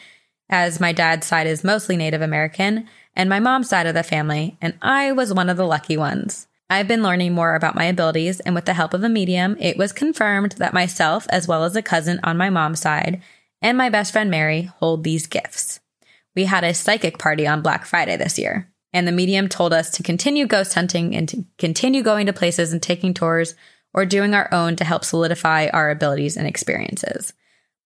Speaker 2: as my dad's side is mostly Native American, and my mom's side of the family, and I was one of the lucky ones. I've been learning more about my abilities, and with the help of a medium, it was confirmed that myself, as well as a cousin on my mom's side, and my best friend Mary hold these gifts. We had a psychic party on Black Friday this year, and the medium told us to continue ghost hunting and to continue going to places and taking tours or doing our own to help solidify our abilities and experiences.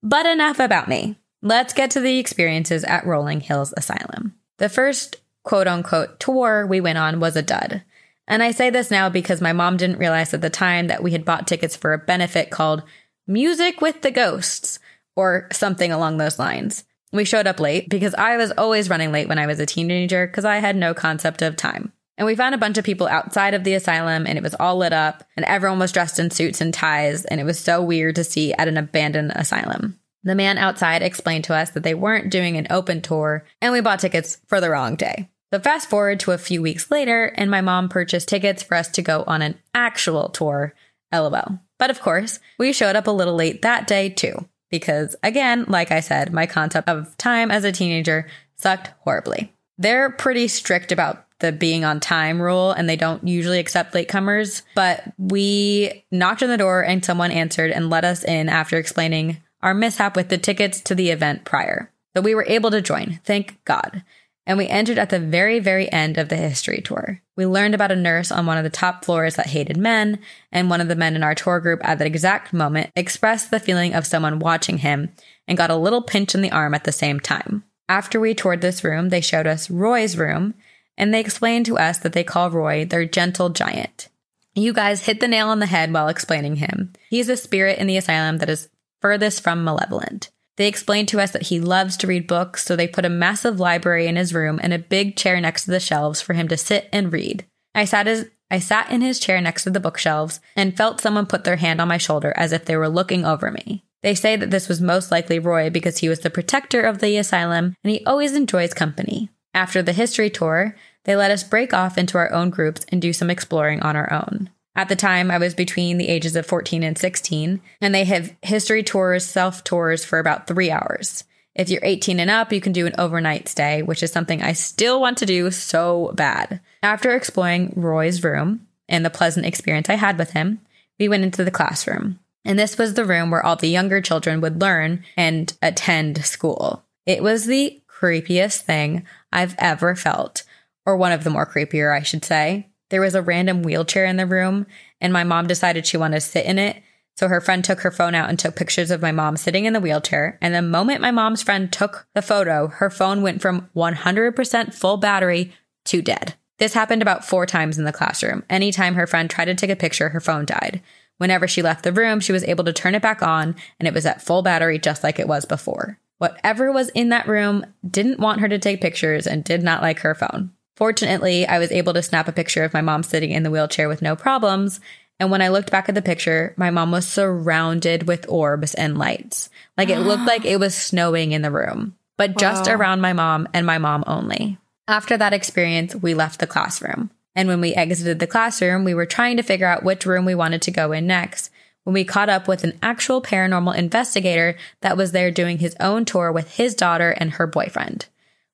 Speaker 2: But enough about me. Let's get to the experiences at Rolling Hills Asylum. The first quote unquote tour we went on was a dud. And I say this now because my mom didn't realize at the time that we had bought tickets for a benefit called Music with the Ghosts or something along those lines. We showed up late because I was always running late when I was a teenager because I had no concept of time. And we found a bunch of people outside of the asylum and it was all lit up and everyone was dressed in suits and ties and it was so weird to see at an abandoned asylum. The man outside explained to us that they weren't doing an open tour and we bought tickets for the wrong day. But fast forward to a few weeks later and my mom purchased tickets for us to go on an actual tour. LOL. But of course, we showed up a little late that day too. Because again, like I said, my concept of time as a teenager sucked horribly. They're pretty strict about the being on time rule and they don't usually accept latecomers, but we knocked on the door and someone answered and let us in after explaining our mishap with the tickets to the event prior. So we were able to join, thank God. And we entered at the very, very end of the history tour. We learned about a nurse on one of the top floors that hated men, and one of the men in our tour group at that exact moment expressed the feeling of someone watching him and got a little pinch in the arm at the same time. After we toured this room, they showed us Roy's room, and they explained to us that they call Roy their gentle giant. You guys hit the nail on the head while explaining him. He's a spirit in the asylum that is furthest from malevolent. They explained to us that he loves to read books, so they put a massive library in his room and a big chair next to the shelves for him to sit and read. I sat as I sat in his chair next to the bookshelves and felt someone put their hand on my shoulder as if they were looking over me. They say that this was most likely Roy because he was the protector of the asylum and he always enjoys company. After the history tour, they let us break off into our own groups and do some exploring on our own. At the time, I was between the ages of 14 and 16, and they have history tours, self tours for about three hours. If you're 18 and up, you can do an overnight stay, which is something I still want to do so bad. After exploring Roy's room and the pleasant experience I had with him, we went into the classroom. And this was the room where all the younger children would learn and attend school. It was the creepiest thing I've ever felt, or one of the more creepier, I should say. There was a random wheelchair in the room, and my mom decided she wanted to sit in it. So her friend took her phone out and took pictures of my mom sitting in the wheelchair. And the moment my mom's friend took the photo, her phone went from 100% full battery to dead. This happened about four times in the classroom. Anytime her friend tried to take a picture, her phone died. Whenever she left the room, she was able to turn it back on and it was at full battery just like it was before. Whatever was in that room didn't want her to take pictures and did not like her phone. Fortunately, I was able to snap a picture of my mom sitting in the wheelchair with no problems. And when I looked back at the picture, my mom was surrounded with orbs and lights. Like it looked like it was snowing in the room, but just
Speaker 1: Wow.
Speaker 2: around my mom and my mom only. After that experience, we left the classroom. And when we exited the classroom, we were trying to figure out which room we wanted to go in next when we caught up with an actual paranormal investigator that was there doing his own tour with his daughter and her boyfriend.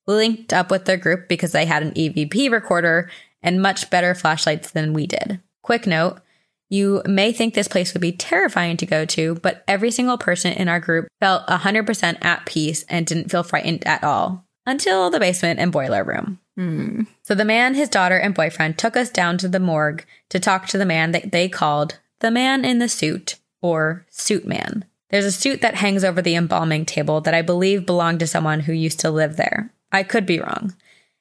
Speaker 2: Linked up with their group because they had an EVP recorder and much better flashlights than we did. Quick note you may think this place would be terrifying to go to, but every single person in our group felt 100% at peace and didn't feel frightened at all until the basement and boiler room.
Speaker 1: Hmm.
Speaker 2: So the man, his daughter, and boyfriend took us down to the morgue to talk to the man that they called the man in the suit or suit man. There's a suit that hangs over the embalming table that I believe belonged to someone who used to live there. I could be wrong.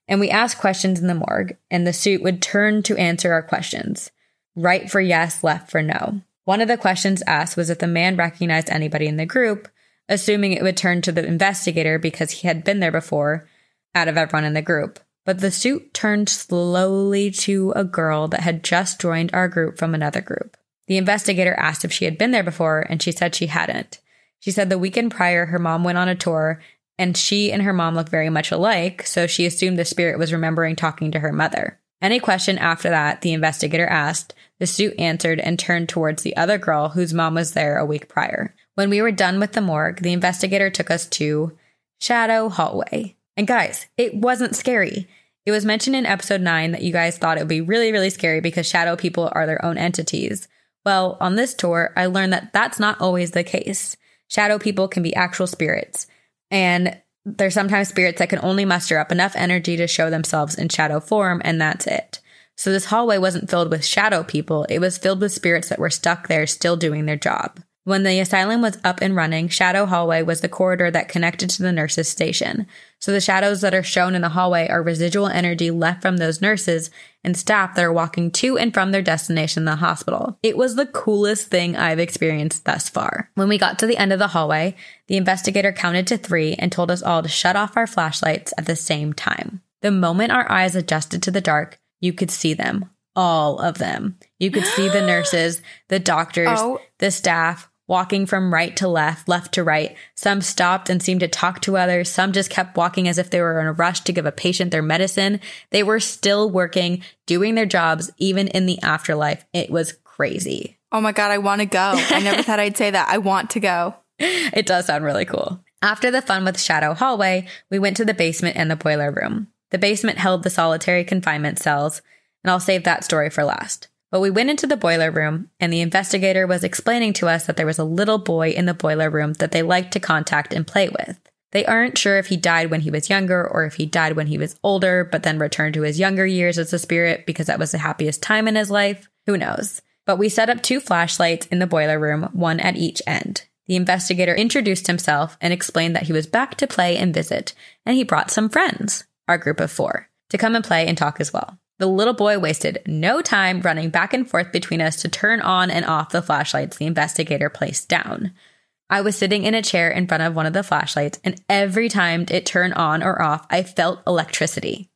Speaker 2: And we asked questions in the morgue, and the suit would turn to answer our questions right for yes, left for no. One of the questions asked was if the man recognized anybody in the group, assuming it would turn to the investigator because he had been there before out of everyone in the group. But the suit turned slowly to a girl that had just joined our group from another group. The investigator asked if she had been there before, and she said she hadn't. She said the weekend prior, her mom went on a tour, and she and her mom look very much alike, so she assumed the spirit was remembering talking to her mother. Any question after that, the investigator asked, the suit answered and turned towards the other girl whose mom was there a week prior. When we were done with the morgue, the investigator took us to Shadow Hallway. And guys, it wasn't scary. It was mentioned in episode 9 that you guys thought it would be really, really scary because shadow people are their own entities. Well, on this tour, I learned that that's not always the case. Shadow people can be actual spirits. And there's sometimes spirits that can only muster up enough energy to show themselves in shadow form, and that's it. So this hallway wasn't filled with shadow people, it was filled with spirits that were stuck there still doing their job. When the asylum was up and running, Shadow Hallway was the corridor that connected to the nurses' station. So the shadows that are shown in the hallway are residual energy left from those nurses and staff that are walking to and from their destination, in the hospital. It was the coolest thing I've experienced thus far. When we got to the end of the hallway, the investigator counted to three and told us all to shut off our flashlights at the same time. The moment our eyes adjusted to the dark, you could see them. All of them. You could see the nurses, the doctors,
Speaker 1: Oh.
Speaker 2: the staff, walking from right to left, left to right. Some stopped and seemed to talk to others. Some just kept walking as if they were in a rush to give a patient their medicine. They were still working, doing their jobs, even in the afterlife. It was crazy.
Speaker 1: Oh my God, I want to go. I never thought I'd say that. I want to go.
Speaker 2: It does sound really cool. After the fun with Shadow Hallway, we went to the basement and the boiler room. The basement held the solitary confinement cells, and I'll save that story for last. But we went into the boiler room, and the investigator was explaining to us that there was a little boy in the boiler room that they liked to contact and play with. They aren't sure if he died when he was younger or if he died when he was older, but then returned to his younger years as a spirit because that was the happiest time in his life. Who knows? But we set up two flashlights in the boiler room, one at each end. The investigator introduced himself and explained that he was back to play and visit, and he brought some friends, our group of four, to come and play and talk as well. The little boy wasted no time running back and forth between us to turn on and off the flashlights the investigator placed down. I was sitting in a chair in front of one of the flashlights, and every time it turned on or off, I felt electricity.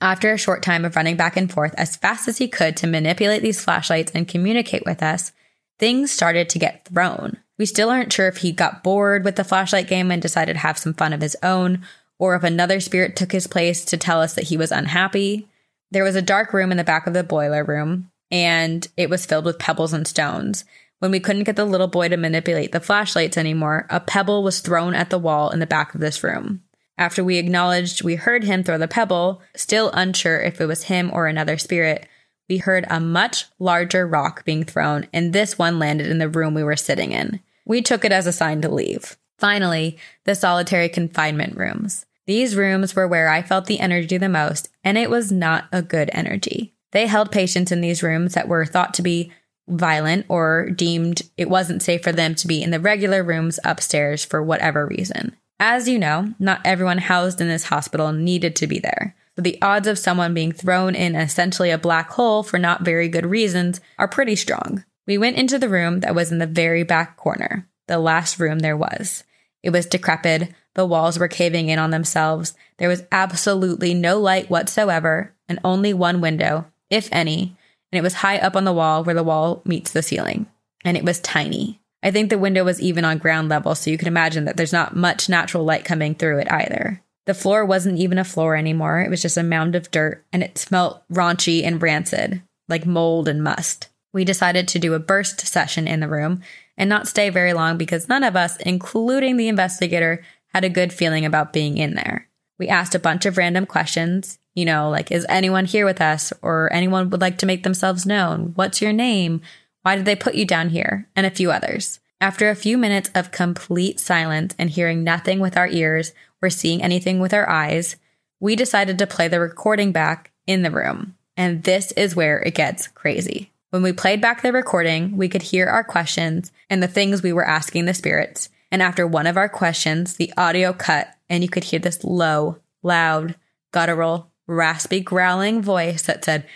Speaker 2: After a short time of running back and forth as fast as he could to manipulate these flashlights and communicate with us, things started to get thrown. We still aren't sure if he got bored with the flashlight game and decided to have some fun of his own, or if another spirit took his place to tell us that he was unhappy. There was a dark room in the back of the boiler room, and it was filled with pebbles and stones. When we couldn't get the little boy to manipulate the flashlights anymore, a pebble was thrown at the wall in the back of this room. After we acknowledged we heard him throw the pebble, still unsure if it was him or another spirit, we heard a much larger rock being thrown, and this one landed in the room we were sitting in. We took it as a sign to leave. Finally, the solitary confinement rooms. These rooms were where I felt the energy the most, and it was not a good energy. They held patients in these rooms that were thought to be violent or deemed it wasn't safe for them to be in the regular rooms upstairs for whatever reason. As you know, not everyone housed in this hospital needed to be there. So the odds of someone being thrown in essentially a black hole for not very good reasons are pretty strong. We went into the room that was in the very back corner, the last room there was. It was decrepit, the walls were caving in on themselves, there was absolutely no light whatsoever, and only one window, if any, and it was high up on the wall where the wall meets the ceiling. And it was tiny. I think the window was even on ground level, so you can imagine that there's not much natural light coming through it either. The floor wasn't even a floor anymore, it was just a mound of dirt, and it smelt raunchy and rancid, like mold and must. We decided to do a burst session in the room and not stay very long because none of us, including the investigator, had a good feeling about being in there. We asked a bunch of random questions, you know, like, is anyone here with us? Or anyone would like to make themselves known? What's your name? Why did they put you down here? And a few others. After a few minutes of complete silence and hearing nothing with our ears or seeing anything with our eyes, we decided to play the recording back in the room. And this is where it gets crazy. When we played back the recording, we could hear our questions and the things we were asking the spirits. And after one of our questions, the audio cut and you could hear this low, loud, guttural, raspy, growling voice that said,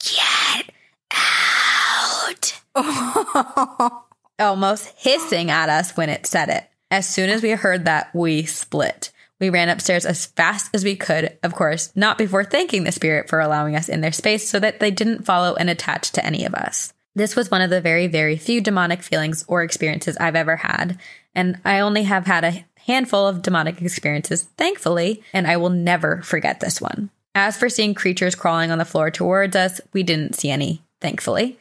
Speaker 2: Get out! Almost hissing at us when it said it. As soon as we heard that, we split. We ran upstairs as fast as we could, of course, not before thanking the spirit for allowing us in their space so that they didn't follow and attach to any of us. This was one of the very, very few demonic feelings or experiences I've ever had, and I only have had a handful of demonic experiences, thankfully, and I will never forget this one. As for seeing creatures crawling on the floor towards us, we didn't see any, thankfully.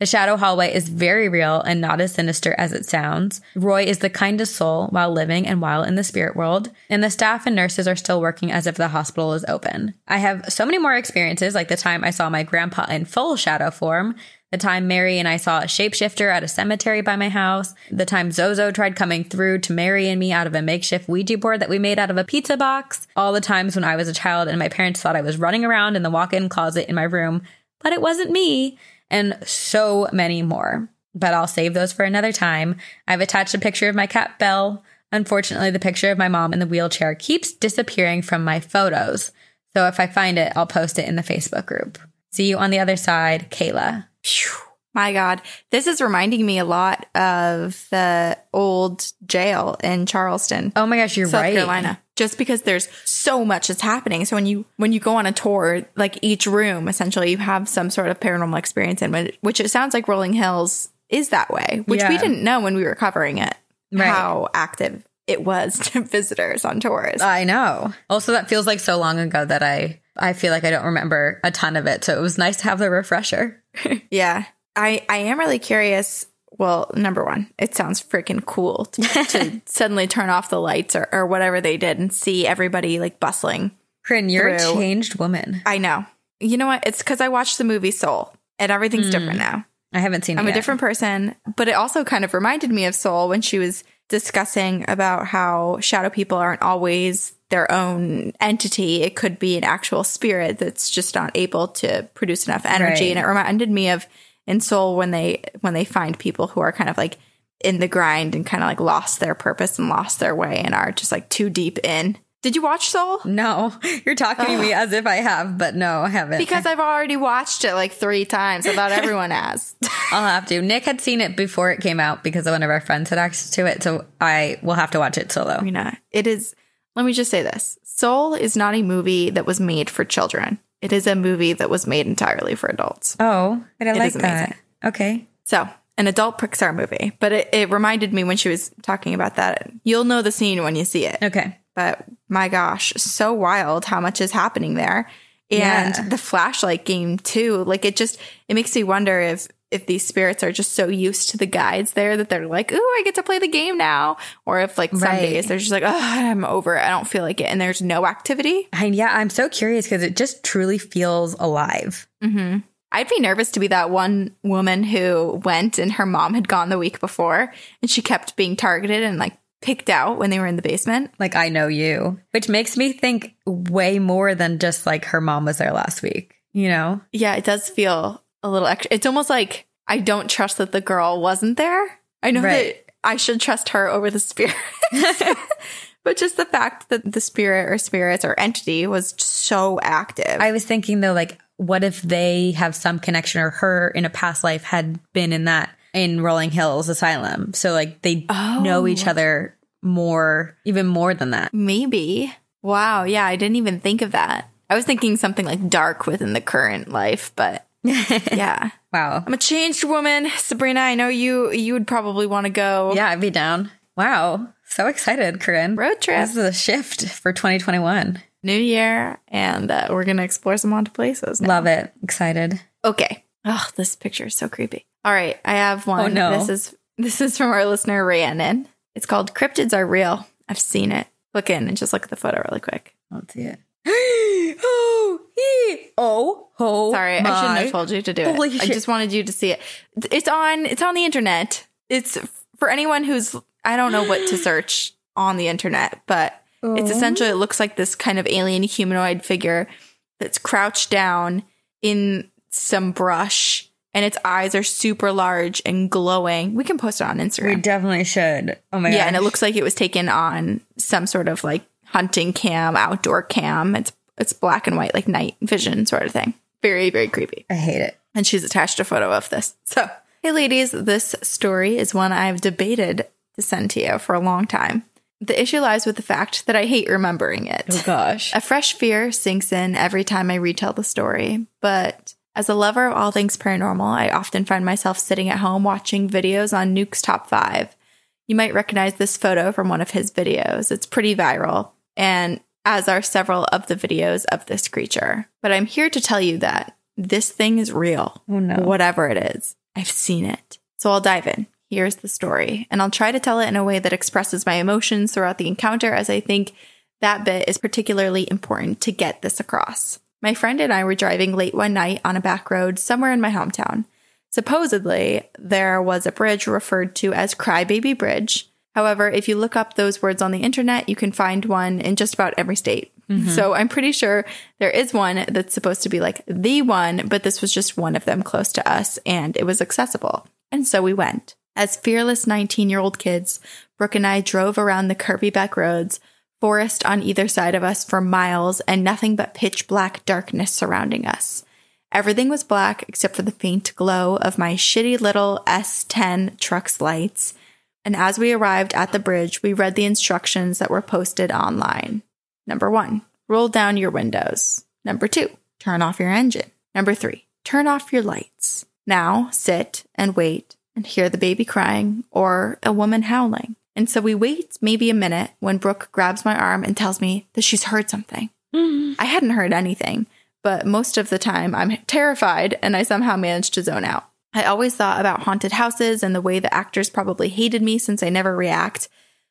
Speaker 2: The shadow hallway is very real and not as sinister as it sounds. Roy is the kindest soul while living and while in the spirit world, and the staff and nurses are still working as if the hospital is open. I have so many more experiences, like the time I saw my grandpa in full shadow form, the time Mary and I saw a shapeshifter at a cemetery by my house, the time Zozo tried coming through to Mary and me out of a makeshift Ouija board that we made out of a pizza box, all the times when I was a child and my parents thought I was running around in the walk in closet in my room, but it wasn't me, and so many more. But I'll save those for another time. I've attached a picture of my cat Belle. Unfortunately, the picture of my mom in the wheelchair keeps disappearing from my photos. So if I find it, I'll post it in the Facebook group. See you on the other side, Kayla.
Speaker 1: Phew. My God, this is reminding me a lot of the old jail in Charleston.
Speaker 2: Oh my gosh, you're
Speaker 1: South
Speaker 2: right.
Speaker 1: Carolina. Just because there's so much that's happening. So when you when you go on a tour, like each room, essentially you have some sort of paranormal experience in, which it sounds like Rolling Hills is that way, which we didn't know when we were covering it.
Speaker 2: Right.
Speaker 1: How active it was to visitors on tours.
Speaker 2: I know. Also, that feels like so long ago that I I feel like I don't remember a ton of it. So it was nice to have the refresher.
Speaker 1: Yeah. I, I am really curious. Well, number one, it sounds freaking cool to, to suddenly turn off the lights or, or whatever they did and see everybody like bustling.
Speaker 2: Corinne, you're
Speaker 1: Through.
Speaker 2: a changed woman.
Speaker 1: I know. You know what? It's because I watched the movie Soul and everything's hmm. different now.
Speaker 2: I haven't seen
Speaker 1: I'm a different person, but it also kind of reminded me of Soul when she was discussing about how shadow people aren't always their own entity. It could be an actual spirit that's just not able to produce enough energy.
Speaker 2: Right.
Speaker 1: And it reminded me of in Soul when they when they find people who are kind of like in the grind and kind of like lost their purpose and lost their way and are just like too deep in. Did you watch Soul?
Speaker 2: No, you're talking to me as if I have, but no, I haven't.
Speaker 1: Because I've already watched it like three times. I thought everyone has.
Speaker 2: I'll have to. Nick had seen it before it came out because one of our friends had access to it, so I will have to watch it solo.
Speaker 1: Rena, it is, let me just say this Soul is not a movie that was made for children. It is a movie that was made entirely for adults.
Speaker 2: Oh, I
Speaker 1: It
Speaker 2: like that. Okay.
Speaker 1: So, an adult Pixar movie, but it, it reminded me when she was talking about that. You'll know the scene when you see it.
Speaker 2: Okay.
Speaker 1: But my gosh, so wild how much is happening there. And
Speaker 2: Yeah.
Speaker 1: the flashlight game too. Like it just it makes me wonder if if these spirits are just so used to the guides there that they're like, "Ooh, I get to play the game now," or if like some
Speaker 2: Right.
Speaker 1: days they're just like, "Oh, I'm over it. I don't feel like it," and there's no activity.
Speaker 2: And yeah, I'm so curious because it just truly feels alive.
Speaker 1: hmm I'd be nervous to be that one woman who went and her mom had gone the week before, and she kept being targeted and like picked out when they were in the basement.
Speaker 2: Like I know you, which makes me think way more than just like her mom was there last week. You know?
Speaker 1: Yeah, it does feel a little extra. It's almost like I don't trust that the girl wasn't there. I know
Speaker 2: Right.
Speaker 1: that I should trust her over the spirit. but just the fact that the spirit or spirits or entity was so active.
Speaker 2: I was thinking though, like, what if they have some connection or her in a past life had been in that in Rolling Hills Asylum? So like they know oh. each
Speaker 1: Oh.
Speaker 2: other more, even more than that.
Speaker 1: Maybe. Wow. Yeah, I didn't even think of that. I was thinking something like dark within the current life, but yeah.
Speaker 2: Wow.
Speaker 1: I'm a changed woman. Sabrina, I know you you would probably want to go
Speaker 2: Yeah, I'd be down. Wow. So excited, Corinne.
Speaker 1: road trip.
Speaker 2: This is a shift for 2021.
Speaker 1: New year and uh, we're going to explore some haunted places. now.
Speaker 2: Love it. Excited.
Speaker 1: Okay. Oh, this picture is so creepy. All right, I have one.
Speaker 2: Oh, no.
Speaker 1: This is this is from our listener Rhiannon. It's called Cryptids Are Real. I've seen it. Look in and just look at the photo really quick.
Speaker 2: I don't see it. oh, he, oh, oh.
Speaker 1: Sorry, I shouldn't have told you to do it.
Speaker 2: Holy
Speaker 1: I just wanted you to see it. It's on it's on the internet. It's for anyone who's I don't know what to search on the internet, but it's
Speaker 2: Oh.
Speaker 1: essentially it looks like this kind of alien humanoid figure that's crouched down in some brush and its eyes are super large and glowing. We can post it on Instagram.
Speaker 2: We definitely should. Oh my god.
Speaker 1: yeah, and it looks like it was taken on some sort of like hunting cam, outdoor cam. It's it's black and white like night vision sort of thing. Very very creepy
Speaker 2: I hate it.
Speaker 1: and she's attached a photo of this. So, hey, ladies, this story is one I've debated to send to you for a long time. The issue lies with the fact that I hate remembering it.
Speaker 2: Oh gosh.
Speaker 1: A fresh fear sinks in every time I retell the story, but as a lover of all things paranormal, I often find myself sitting at home watching videos on Nuke's Top 5. You might recognize this photo from one of his videos. It's pretty viral, and as are several of the videos of this creature. But I'm here to tell you that this thing is real.
Speaker 2: Oh, no.
Speaker 1: Whatever it is, I've seen it. So I'll dive in. Here's the story, and I'll try to tell it in a way that expresses my emotions throughout the encounter, as I think that bit is particularly important to get this across. My friend and I were driving late one night on a back road somewhere in my hometown. Supposedly, there was a bridge referred to as Crybaby Bridge. However, if you look up those words on the internet, you can find one in just about every state. Mm-hmm. So I'm pretty sure there is one that's supposed to be like the one, but this was just one of them close to us and it was accessible. And so we went. As fearless 19 year old kids, Brooke and I drove around the curvy back roads, forest on either side of us for miles, and nothing but pitch black darkness surrounding us. Everything was black except for the faint glow of my shitty little S10 truck's lights. And as we arrived at the bridge, we read the instructions that were posted online. Number one, roll down your windows. Number two, turn off your engine. Number three, turn off your lights. Now sit and wait and hear the baby crying or a woman howling. And so we wait maybe a minute when Brooke grabs my arm and tells me that she's heard something. Mm-hmm. I hadn't heard anything, but most of the time I'm terrified and I somehow manage to zone out. I always thought about haunted houses and the way the actors probably hated me since I never react.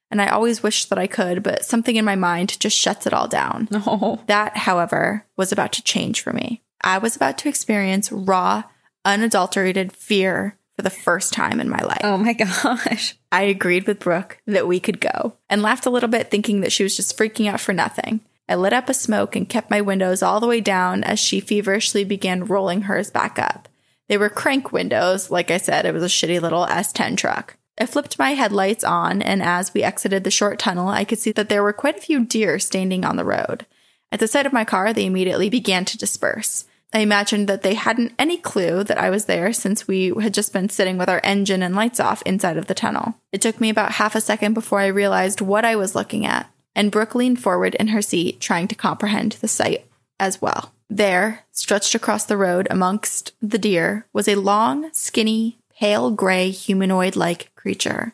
Speaker 1: And I always wished that I could, but something in my mind just shuts it all down.
Speaker 2: No.
Speaker 1: That, however, was about to change for me. I was about to experience raw, unadulterated fear for for the first time in my life.
Speaker 2: Oh my gosh.
Speaker 1: I agreed with Brooke that we could go and laughed a little bit, thinking that she was just freaking out for nothing. I lit up a smoke and kept my windows all the way down as she feverishly began rolling hers back up. They were crank windows. Like I said, it was a shitty little S10 truck. I flipped my headlights on, and as we exited the short tunnel, I could see that there were quite a few deer standing on the road. At the sight of my car, they immediately began to disperse. I imagined that they hadn't any clue that I was there since we had just been sitting with our engine and lights off inside of the tunnel. It took me about half a second before I realized what I was looking at, and Brooke leaned forward in her seat, trying to comprehend the sight as well. There, stretched across the road amongst the deer, was a long, skinny, pale gray humanoid like creature.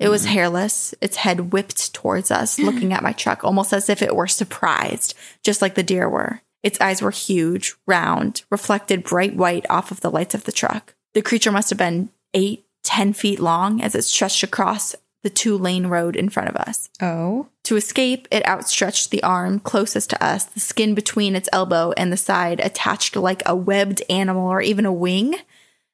Speaker 1: It was mm-hmm. hairless, its head whipped towards us, looking at my truck almost as if it were surprised, just like the deer were. Its eyes were huge, round, reflected bright white off of the lights of the truck. The creature must have been eight, ten feet long as it stretched across the two lane road in front of us.
Speaker 2: Oh.
Speaker 1: To escape, it outstretched the arm closest to us, the skin between its elbow and the side attached like a webbed animal or even a wing.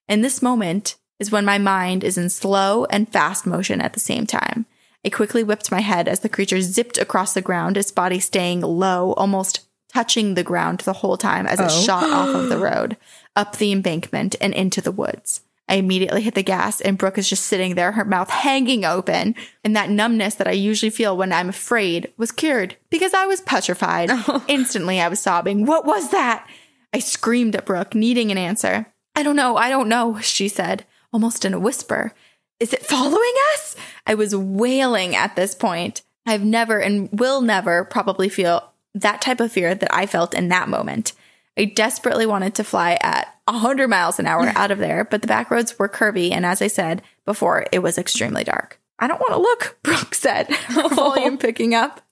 Speaker 1: In this moment is when my mind is in slow and fast motion at the same time. I quickly whipped my head as the creature zipped across the ground, its body staying low, almost touching the ground the whole time as it
Speaker 2: Oh.
Speaker 1: shot off of the road, up the embankment, and into the woods. I immediately hit the gas, and Brooke is just sitting there, her mouth hanging open. And that numbness that I usually feel when I'm afraid was cured because I was petrified. Oh. Instantly, I was sobbing. What was that? I screamed at Brooke, needing an answer. I don't know. I don't know, she said, almost in a whisper. Is it following us? I was wailing at this point. I've never and will never probably feel that type of fear that I felt in that moment. I desperately wanted to fly at 100 miles an hour out of there, but the back roads were curvy, and as I said before, it was extremely dark. I don't want to look, Brooke said, volume picking up.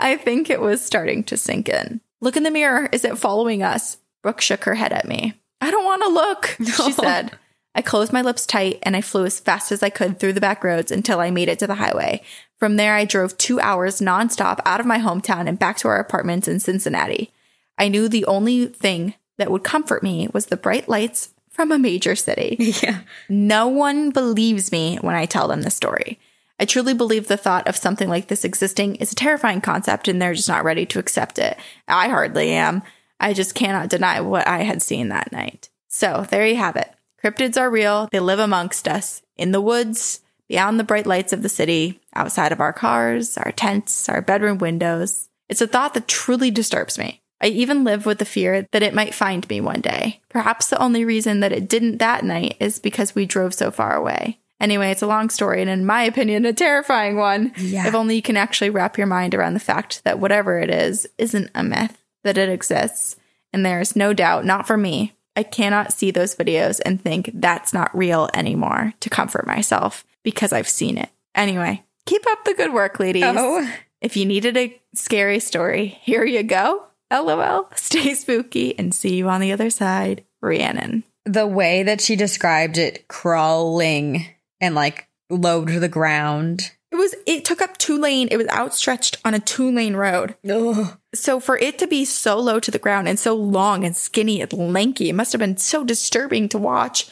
Speaker 1: I think it was starting to sink in. Look in the mirror. Is it following us? Brooke shook her head at me. I don't want to look, she said. I closed my lips tight and I flew as fast as I could through the back roads until I made it to the highway. From there, I drove two hours nonstop out of my hometown and back to our apartments in Cincinnati. I knew the only thing that would comfort me was the bright lights from a major city.
Speaker 2: Yeah.
Speaker 1: No one believes me when I tell them this story. I truly believe the thought of something like this existing is a terrifying concept and they're just not ready to accept it. I hardly am. I just cannot deny what I had seen that night. So there you have it. Cryptids are real. They live amongst us in the woods, beyond the bright lights of the city, outside of our cars, our tents, our bedroom windows. It's a thought that truly disturbs me. I even live with the fear that it might find me one day. Perhaps the only reason that it didn't that night is because we drove so far away. Anyway, it's a long story and in my opinion, a terrifying one.
Speaker 2: Yeah.
Speaker 1: If only you can actually wrap your mind around the fact that whatever it is isn't a myth, that it exists. And there's no doubt, not for me. I cannot see those videos and think that's not real anymore to comfort myself because I've seen it. Anyway, keep up the good work, ladies.
Speaker 2: Oh.
Speaker 1: If you needed a scary story, here you go. LOL. Stay spooky and see you on the other side. Rhiannon.
Speaker 2: The way that she described it crawling and like low to the ground.
Speaker 1: It was it took up two lane, it was outstretched on a two lane road.
Speaker 2: Ugh.
Speaker 1: So for it to be so low to the ground and so long and skinny and lanky, it must have been so disturbing to watch.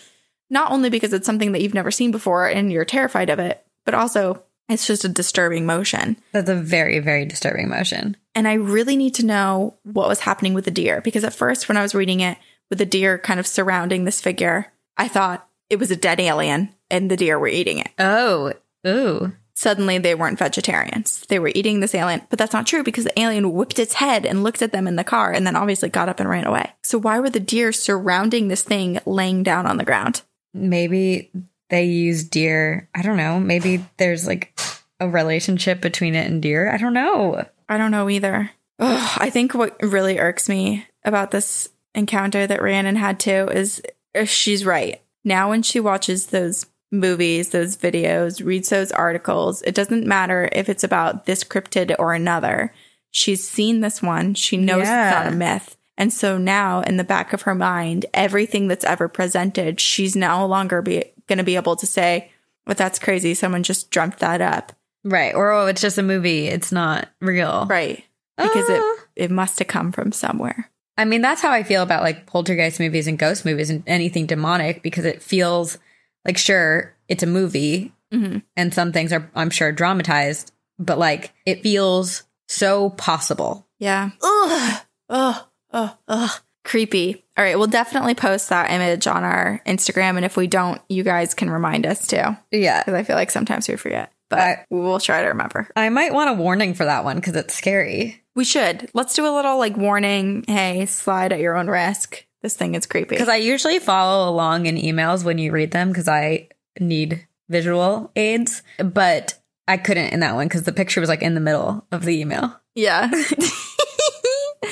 Speaker 1: Not only because it's something that you've never seen before and you're terrified of it, but also it's just a disturbing motion.
Speaker 2: That's a very, very disturbing motion.
Speaker 1: And I really need to know what was happening with the deer because at first, when I was reading it with the deer kind of surrounding this figure, I thought it was a dead alien and the deer were eating it.
Speaker 2: Oh. Ooh.
Speaker 1: Suddenly, they weren't vegetarians. They were eating this alien, but that's not true because the alien whipped its head and looked at them in the car and then obviously got up and ran away. So, why were the deer surrounding this thing laying down on the ground?
Speaker 2: Maybe they use deer. I don't know. Maybe there's like a relationship between it and deer. I don't know.
Speaker 1: I don't know either. Ugh, I think what really irks me about this encounter that Rhiannon had too is uh, she's right. Now, when she watches those movies, those videos, reads those articles, it doesn't matter if it's about this cryptid or another. She's seen this one. She knows it's not a myth. And so now, in the back of her mind, everything that's ever presented, she's no longer be, going to be able to say, but that's crazy. Someone just dreamt that up.
Speaker 2: Right. Or oh, it's just a movie. It's not real.
Speaker 1: Right. Because
Speaker 2: Ah.
Speaker 1: it, it must have come from somewhere.
Speaker 2: I mean, that's how I feel about like poltergeist movies and ghost movies and anything demonic because it feels Like, sure, it's a movie
Speaker 1: Mhm.
Speaker 2: and some things are, I'm sure, dramatized, but like it feels so possible.
Speaker 1: Yeah. Ugh. Ugh. Ugh. Ugh. Creepy. All right. We'll definitely post that image on our Instagram. And if we don't, you guys can remind us too.
Speaker 2: Yeah.
Speaker 1: Because I feel like sometimes we forget, but
Speaker 2: I-
Speaker 1: we'll try to remember.
Speaker 2: I might want a warning for that one because it's scary.
Speaker 1: We should. Let's do a little like warning. Hey, slide at your own risk. This thing is creepy.
Speaker 2: Because I usually follow along in emails when you read them because I need visual aids, but I couldn't in that one because the picture was like in the middle of the email.
Speaker 1: yeah.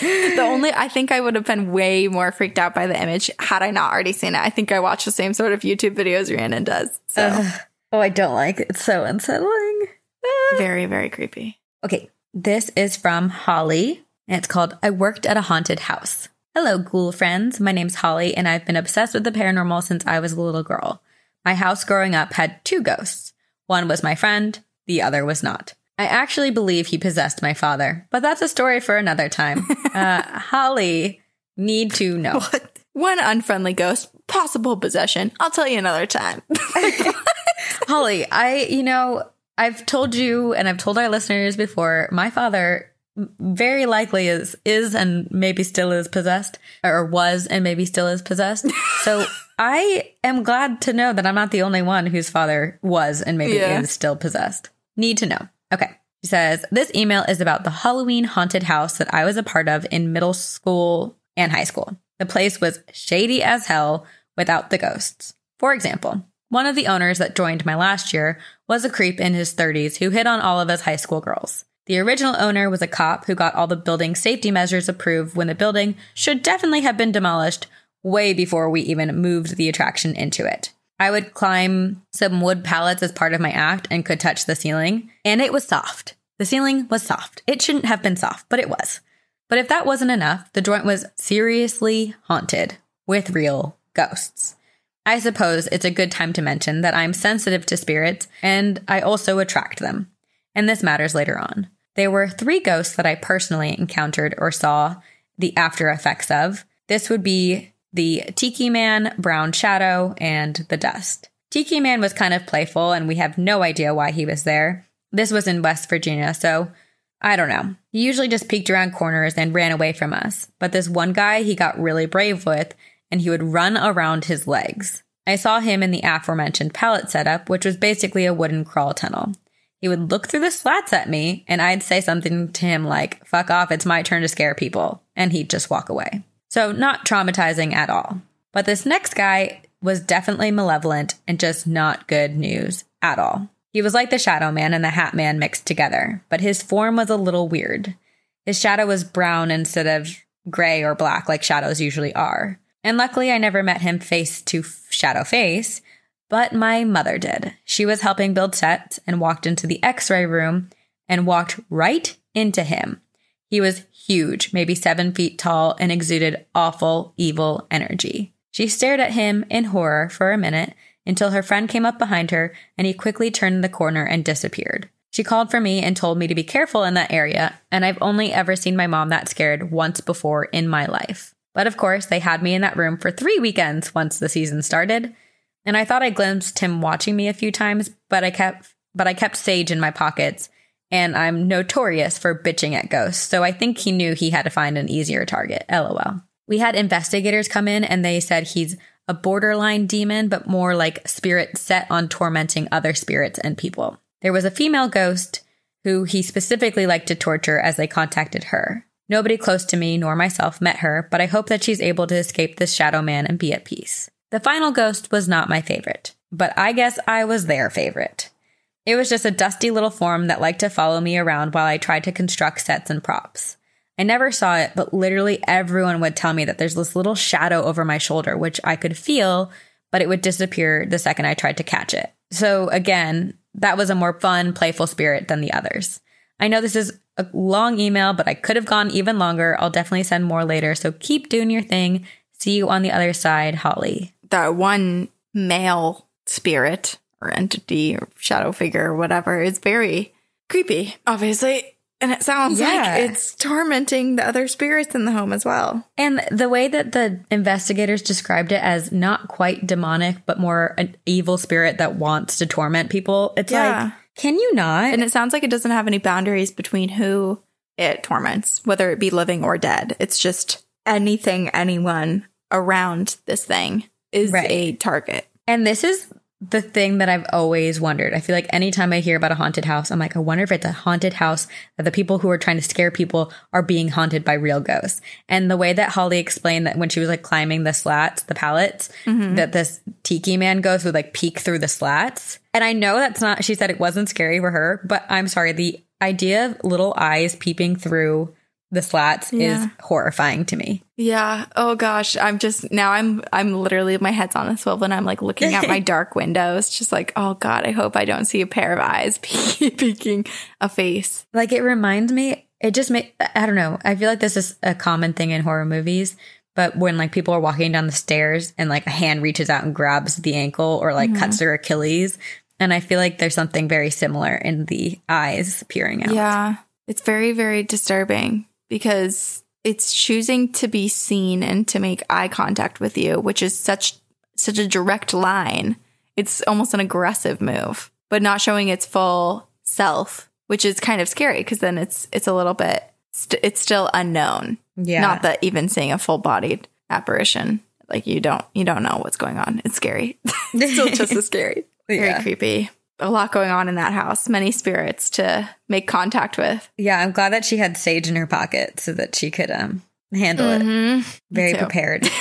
Speaker 1: the only, I think I would have been way more freaked out by the image had I not already seen it. I think I watch the same sort of YouTube videos Rhiannon does. So
Speaker 2: Ugh. Oh, I don't like it. It's so unsettling.
Speaker 1: very, very creepy.
Speaker 2: Okay, this is from Holly, and it's called I Worked at a Haunted House. Hello, ghoul friends. My name's Holly, and I've been obsessed with the paranormal since I was a little girl. My house growing up had two ghosts. One was my friend, the other was not. I actually believe he possessed my father, but that's a story for another time. uh, Holly, need to know.
Speaker 1: What? One unfriendly ghost, possible possession. I'll tell you another time.
Speaker 2: Holly, I, you know, I've told you and I've told our listeners before, my father very likely is is and maybe still is possessed or was and maybe still is possessed. So I am glad to know that I'm not the only one whose father was and maybe
Speaker 1: Yeah.
Speaker 2: is still possessed. Need to know. Okay. She says, This email is about the Halloween haunted house that I was a part of in middle school and high school. The place was shady as hell without the ghosts. For example, one of the owners that joined my last year was a creep in his 30s who hit on all of us high school girls. The original owner was a cop who got all the building safety measures approved when the building should definitely have been demolished way before we even moved the attraction into it. I would climb some wood pallets as part of my act and could touch the ceiling, and it was soft. The ceiling was soft. It shouldn't have been soft, but it was. But if that wasn't enough, the joint was seriously haunted with real ghosts. I suppose it's a good time to mention that I'm sensitive to spirits and I also attract them. And this matters later on. There were three ghosts that I personally encountered or saw the after effects of. This would be the Tiki Man, Brown Shadow, and the Dust. Tiki Man was kind of playful and we have no idea why he was there. This was in West Virginia, so I don't know. He usually just peeked around corners and ran away from us. But this one guy he got really brave with, and he would run around his legs. I saw him in the aforementioned pallet setup, which was basically a wooden crawl tunnel. He would look through the slats at me, and I'd say something to him like, fuck off, it's my turn to scare people. And he'd just walk away. So, not traumatizing at all. But this next guy was definitely malevolent and just not good news at all. He was like the Shadow Man and the Hat Man mixed together, but his form was a little weird. His shadow was brown instead of gray or black like shadows usually are. And luckily, I never met him face to shadow face, but my mother did. She was helping build sets and walked into the x ray room and walked right into him. He was huge, maybe seven feet tall, and exuded awful, evil energy. She stared at him in horror for a minute until her friend came up behind her and he quickly turned the corner and disappeared. She called for me and told me to be careful in that area, and I've only ever seen my mom that scared once before in my life. But of course, they had me in that room for three weekends once the season started, and I thought I glimpsed him watching me a few times, but I kept but I kept sage in my pockets, and I'm notorious for bitching at ghosts, so I think he knew he had to find an easier target. LOL. We had investigators come in and they said he's a borderline demon, but more like spirit set on tormenting other spirits and people. There was a female ghost who he specifically liked to torture as they contacted her. Nobody close to me nor myself met her, but I hope that she's able to escape this shadow man and be at peace. The final ghost was not my favorite, but I guess I was their favorite. It was just a dusty little form that liked to follow me around while I tried to construct sets and props. I never saw it, but literally everyone would tell me that there's this little shadow over my shoulder, which I could feel, but it would disappear the second I tried to catch it. So again, that was a more fun, playful spirit than the others. I know this is a long email, but I could have gone even longer. I'll definitely send more later. So keep doing your thing. See you on the other side, Holly.
Speaker 1: That one male spirit or entity or shadow figure or whatever is very creepy, obviously. And it sounds
Speaker 2: Yeah.
Speaker 1: like it's tormenting the other spirits in the home as well.
Speaker 2: And the way that the investigators described it as not quite demonic, but more an evil spirit that wants to torment people, it's
Speaker 1: Yeah.
Speaker 2: like, can you not?
Speaker 1: And it sounds like it doesn't have any boundaries between who it torments, whether it be living or dead. It's just anything, anyone around this thing is
Speaker 2: Right.
Speaker 1: a target.
Speaker 2: And this is the thing that I've always wondered. I feel like anytime I hear about a haunted house, I'm like, I wonder if it's a haunted house that the people who are trying to scare people are being haunted by real ghosts. And the way that Holly explained that when she was like climbing the slats, the pallets, mm-hmm. that this tiki man ghost would like peek through the slats. And I know that's not, she said it wasn't scary for her, but I'm sorry. The idea of little eyes peeping through the slats
Speaker 1: Yeah.
Speaker 2: is horrifying to me.
Speaker 1: Yeah. Oh gosh. I'm just now I'm I'm literally my head's on a swivel and I'm like looking at my dark windows, just like, oh God, I hope I don't see a pair of eyes peeking a face.
Speaker 2: Like it reminds me, it just make I don't know. I feel like this is a common thing in horror movies, but when like people are walking down the stairs and like a hand reaches out and grabs the ankle or like cuts mm-hmm. their Achilles, and I feel like there's something very similar in the eyes peering out.
Speaker 1: Yeah. It's very, very disturbing because it's choosing to be seen and to make eye contact with you, which is such such a direct line. It's almost an aggressive move, but not showing its full self, which is kind of scary because then it's it's a little bit st- it's still unknown.
Speaker 2: Yeah.
Speaker 1: Not that even seeing a full bodied apparition, like you don't you don't know what's going on. It's scary. it's still just as scary. Very
Speaker 2: Yeah.
Speaker 1: creepy. A lot going on in that house. Many spirits to make contact with.
Speaker 2: Yeah, I'm glad that she had sage in her pocket so that she could um handle it.
Speaker 1: Mhm.
Speaker 2: Very prepared.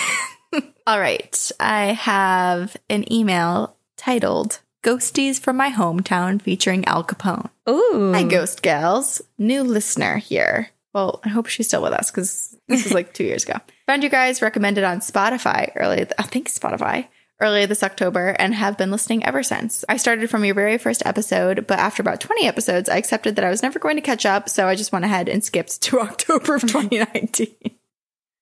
Speaker 1: All right. I have an email titled Ghosties from My Hometown featuring Al Capone.
Speaker 2: Ooh.
Speaker 1: Hi, Ghost Gals. New listener here. Well, I hope she's still with us because this was like two years ago. Found you guys recommended on Spotify early, I think Spotify, earlier this October and have been listening ever since. I started from your very first episode, but after about 20 episodes, I accepted that I was never going to catch up, so I just went ahead and skipped to October of 2019.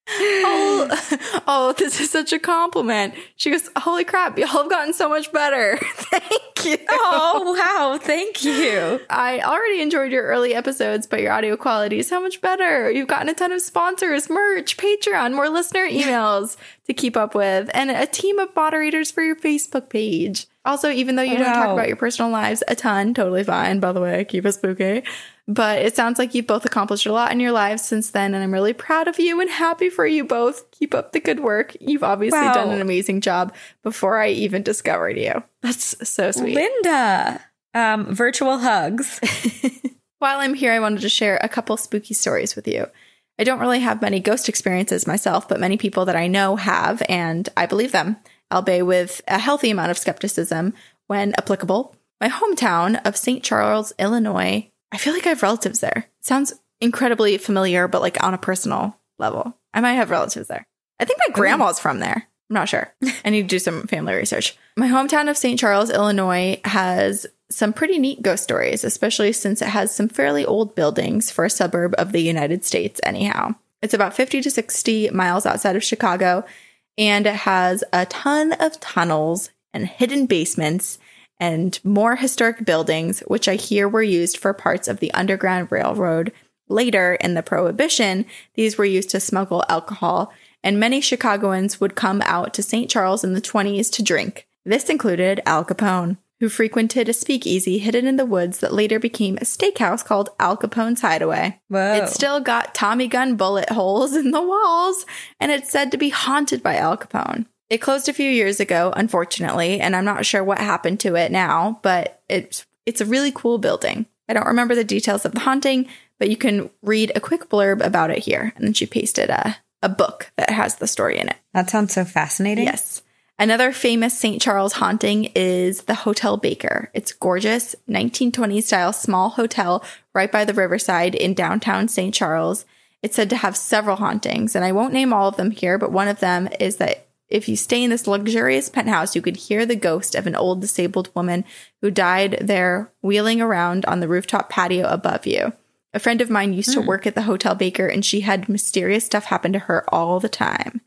Speaker 1: Oh, oh, this is such a compliment. She goes, Holy crap, y'all have gotten so much better. Thank you.
Speaker 2: oh wow, thank you.
Speaker 1: I already enjoyed your early episodes, but your audio quality is so much better. You've gotten a ton of sponsors, merch, Patreon, more listener emails to keep up with, and a team of moderators for your Facebook page. Also, even though you don't talk about your personal lives a ton, totally fine, by the way, keep it spooky. But it sounds like you've both accomplished a lot in your lives since then, and I'm really proud of you and happy for you both. Keep up the good work. You've obviously
Speaker 2: Wow.
Speaker 1: done an amazing job before I even discovered you. That's so sweet.
Speaker 2: Linda. Um, virtual hugs.
Speaker 1: While I'm here, I wanted to share a couple spooky stories with you. I don't really have many ghost experiences myself, but many people that I know have, and I believe them, albeit with a healthy amount of skepticism when applicable. My hometown of St. Charles, Illinois, I feel like I have relatives there. Sounds incredibly familiar, but like on a personal level. I might have relatives there. I think my grandma's from there. I'm not sure. I need to do some family research. My hometown of St. Charles, Illinois has some pretty neat ghost stories, especially since it has some fairly old buildings for a suburb of the United States, anyhow. It's about 50 to 60 miles outside of Chicago, and it has a ton of tunnels and hidden basements and more historic buildings, which I hear were used for parts of the Underground Railroad. Later in the Prohibition, these were used to smuggle alcohol, and many Chicagoans would come out to St. Charles in the 20s to drink. This included Al Capone, who frequented a speakeasy hidden in the woods that later became a steakhouse called Al Capone's Hideaway.
Speaker 2: Whoa.
Speaker 1: It's still got Tommy gun bullet holes in the walls, and it's said to be haunted by Al Capone. It closed a few years ago, unfortunately, and I'm not sure what happened to it now, but it's it's a really cool building. I don't remember the details of the haunting, but you can read a quick blurb about it here. And then she pasted a, a book that has the story in it.
Speaker 2: that sounds so fascinating.
Speaker 1: Yes. Another famous St. Charles haunting is the Hotel Baker. It's gorgeous, 1920s style small hotel right by the riverside in downtown St. Charles. It's said to have several hauntings, and I won't name all of them here, but one of them is that if you stay in this luxurious penthouse, you could hear the ghost of an old disabled woman who died there wheeling around on the rooftop patio above you. A friend of mine used to hmm. work at the Hotel Baker, and she had mysterious stuff happen to her all the time.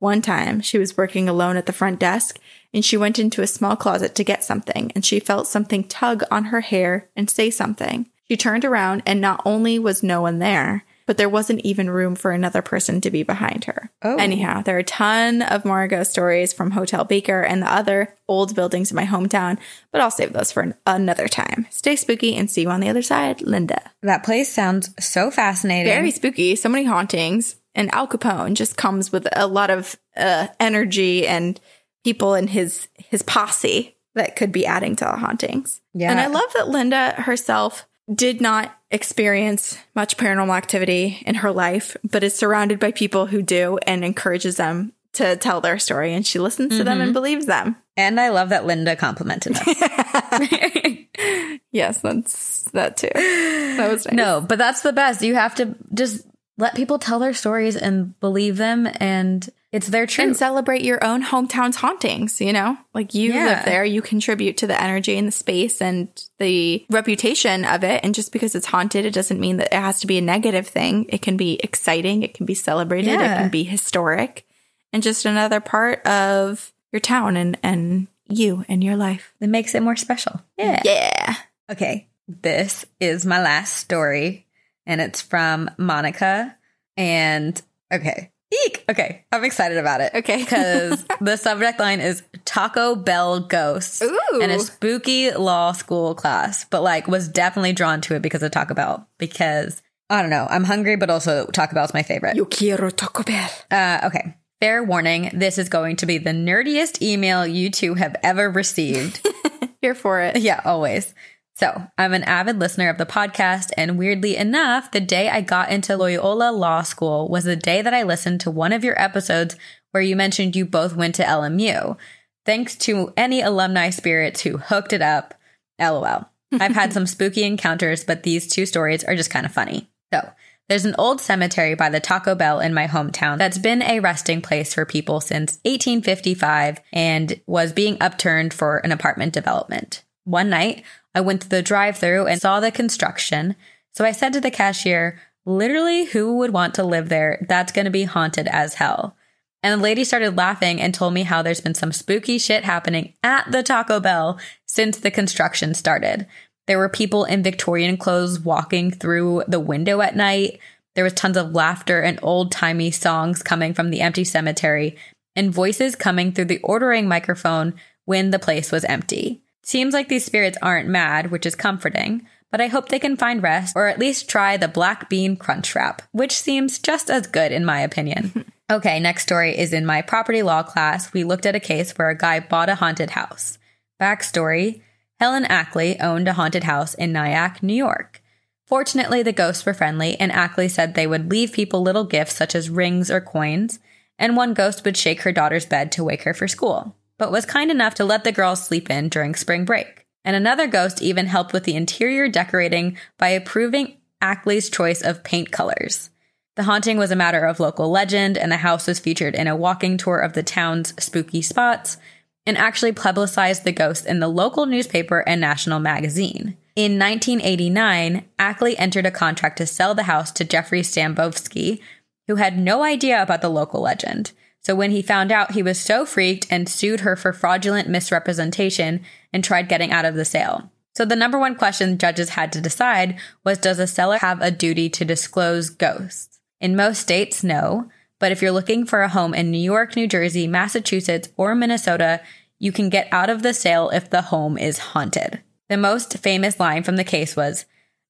Speaker 1: One time, she was working alone at the front desk and she went into a small closet to get something and she felt something tug on her hair and say something. She turned around and not only was no one there, but there wasn't even room for another person to be behind her.
Speaker 2: Oh.
Speaker 1: Anyhow, there are a ton of more ghost stories from Hotel Baker and the other old buildings in my hometown, but I'll save those for an- another time. Stay spooky and see you on the other side, Linda.
Speaker 2: That place sounds so fascinating.
Speaker 1: Very spooky, so many hauntings. And Al Capone just comes with a lot of uh, energy and people in his his posse that could be adding to the hauntings.
Speaker 2: Yeah.
Speaker 1: And I love that Linda herself did not experience much paranormal activity in her life, but is surrounded by people who do and encourages them to tell their story. And she listens to them and mm-hmm. believes them.
Speaker 2: and I love that Linda complimented us.
Speaker 1: Yes, that's that too. That was nice.
Speaker 2: no, but that's the best. You have to just let people tell their stories and believe them, and it's their
Speaker 1: and
Speaker 2: truth.
Speaker 1: celebrate your own hometown's hauntings, you know? Like you
Speaker 2: Yeah.
Speaker 1: live there, you contribute to the energy and the space and the reputation of it. And just because it's haunted, it doesn't mean that it has to be a negative thing. It can be exciting, it can be celebrated, it can be historic, and just another part of your town and, and you and your life.
Speaker 2: it makes it more special. Yeah.
Speaker 1: Yeah.
Speaker 2: Okay. This is my last story, and it's from Monica. And okay. Eek. Okay. I'm excited about it.
Speaker 1: Okay.
Speaker 2: Because the subject line is Taco Bell Ghosts
Speaker 1: Ooh.
Speaker 2: and a spooky law school class, but like was definitely drawn to it because of Taco Bell. Because I don't know, I'm hungry, but also Taco Bell's my favorite.
Speaker 1: Yo quiero Taco Bell.
Speaker 2: Uh, okay. Fair warning, this is going to be the nerdiest email you two have ever received.
Speaker 1: Here for it.
Speaker 2: Yeah, always. So, I'm an avid listener of the podcast, and weirdly enough, the day I got into Loyola Law School was the day that I listened to one of your episodes where you mentioned you both went to LMU. Thanks to any alumni spirits who hooked it up. LOL. I've had some spooky encounters, but these two stories are just kind of funny. So, there's an old cemetery by the Taco Bell in my hometown that's been a resting place for people since 1855 and was being upturned for an apartment development. One night, I went to the drive through and saw the construction. So I said to the cashier, literally, who would want to live there? That's going to be haunted as hell. And the lady started laughing and told me how there's been some spooky shit happening at the Taco Bell since the construction started. There were people in Victorian clothes walking through the window at night. There was tons of laughter and old timey songs coming from the empty cemetery and voices coming through the ordering microphone when the place was empty. Seems like these spirits aren't mad, which is comforting, but I hope they can find rest or at least try the black bean crunch wrap, which seems just as good in my opinion. okay, next story is in my property law class. We looked at a case where a guy bought a haunted house. Backstory Helen Ackley owned a haunted house in Nyack, New York. Fortunately, the ghosts were friendly, and Ackley said they would leave people little gifts such as rings or coins, and one ghost would shake her daughter's bed to wake her for school, but was kind enough to let the girls sleep in during spring break. And another ghost even helped with the interior decorating by approving Ackley's choice of paint colors. The haunting was a matter of local legend, and the house was featured in a walking tour of the town's spooky spots and actually publicized the ghost in the local newspaper and national magazine. In 1989, Ackley entered a contract to sell the house to Jeffrey Stambovsky, who had no idea about the local legend. So when he found out, he was so freaked and sued her for fraudulent misrepresentation and tried getting out of the sale. So the number one question judges had to decide was does a seller have a duty to disclose ghosts? In most states, no. But if you're looking for a home in New York, New Jersey, Massachusetts, or Minnesota, you can get out of the sale if the home is haunted. The most famous line from the case was,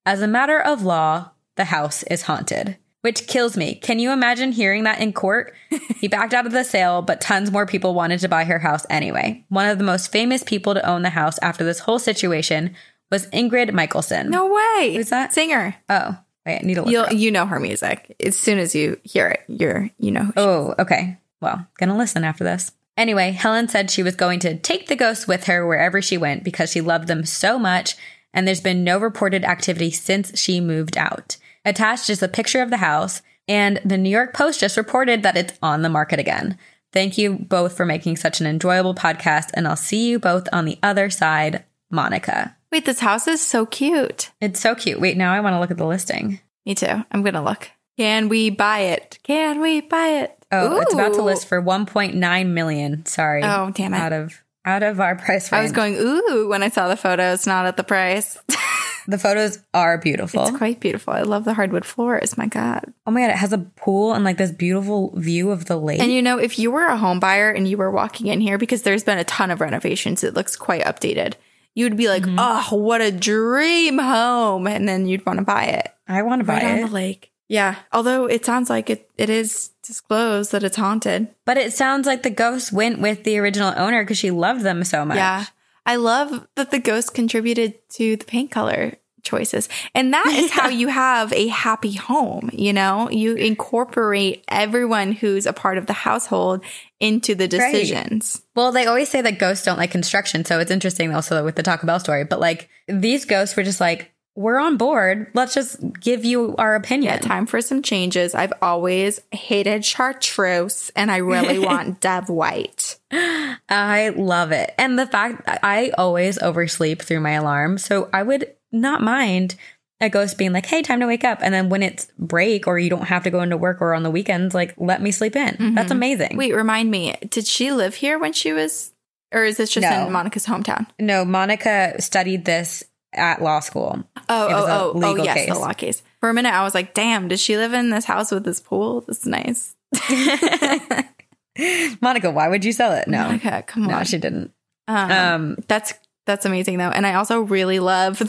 Speaker 2: As a matter of law, the house is haunted. Which kills me. Can you imagine hearing that in court? he backed out of the sale, but tons more people wanted to buy her house anyway. One of the most famous people to own the house after this whole situation was Ingrid Michaelson.
Speaker 1: No way.
Speaker 2: Who's that?
Speaker 1: Singer.
Speaker 2: Oh, wait, I need to look.
Speaker 1: You'll you know her music. As soon as you hear it, you're you know.
Speaker 2: Oh, okay. Well, gonna listen after this. Anyway, Helen said she was going to take the ghosts with her wherever she went because she loved them so much, and there's been no reported activity since she moved out. Attached is a picture of the house, and the New York Post just reported that it's on the market again. Thank you both for making such an enjoyable podcast, and I'll see you both on the other side, Monica.
Speaker 1: Wait, this house is so cute.
Speaker 2: It's so cute. Wait, now I want to look at the listing.
Speaker 1: Me too. I'm gonna look. Can we buy it? Can we buy it?
Speaker 2: Oh, it's about to list for 1.9 million. Sorry.
Speaker 1: Oh, damn it.
Speaker 2: Out of out of our price range.
Speaker 1: I was going ooh when I saw the photos, not at the price.
Speaker 2: The photos are beautiful.
Speaker 1: It's quite beautiful. I love the hardwood floors. My God.
Speaker 2: oh my god, it has a pool and like this beautiful view of the lake.
Speaker 1: And you know, if you were a home buyer and you were walking in here, because there's been a ton of renovations, it looks quite updated. You'd be like, oh, what a dream home. And then you'd want to buy it
Speaker 2: I want to buy
Speaker 1: right on the lake. Yeah. Although it sounds like it, it is disclosed that it's haunted.
Speaker 2: But it sounds like the ghost went with the original owner because she loved them so much.
Speaker 1: Yeah. I love that the ghost contributed to the paint color choices. And that is how you have a happy home, you know? You incorporate everyone who's a part of the household into the decisions.
Speaker 2: Well, they always say that ghosts don't like construction, so it's interesting also with the Taco Bell story. But like these ghosts were just like, we're on board. Let's just give you our opinion.
Speaker 1: Yeah, time for some changes. I've always hated chartreuse and I really want Dev White.
Speaker 2: I love it. And the fact that I always oversleep through my alarm. So I would not mind a ghost being like, hey, time to wake up. And then when it's break or you don't have to go into work or on the weekends, like, let me sleep in. That's mm-hmm. amazing.
Speaker 1: Wait, remind me, did she live here when she was, or is this just
Speaker 2: No.
Speaker 1: in Monica's hometown?
Speaker 2: No, Monica studied this at law school.
Speaker 1: Oh,
Speaker 2: a
Speaker 1: oh, oh, oh, yes,
Speaker 2: case.
Speaker 1: the law case. For a minute, I was like, damn, does she live in this house with this pool? This is nice.
Speaker 2: Monica, why would you sell it? No.
Speaker 1: Okay, come
Speaker 2: No,
Speaker 1: on.
Speaker 2: she didn't.
Speaker 1: Um,
Speaker 2: Um,
Speaker 1: that's that's amazing though, and I also really love the,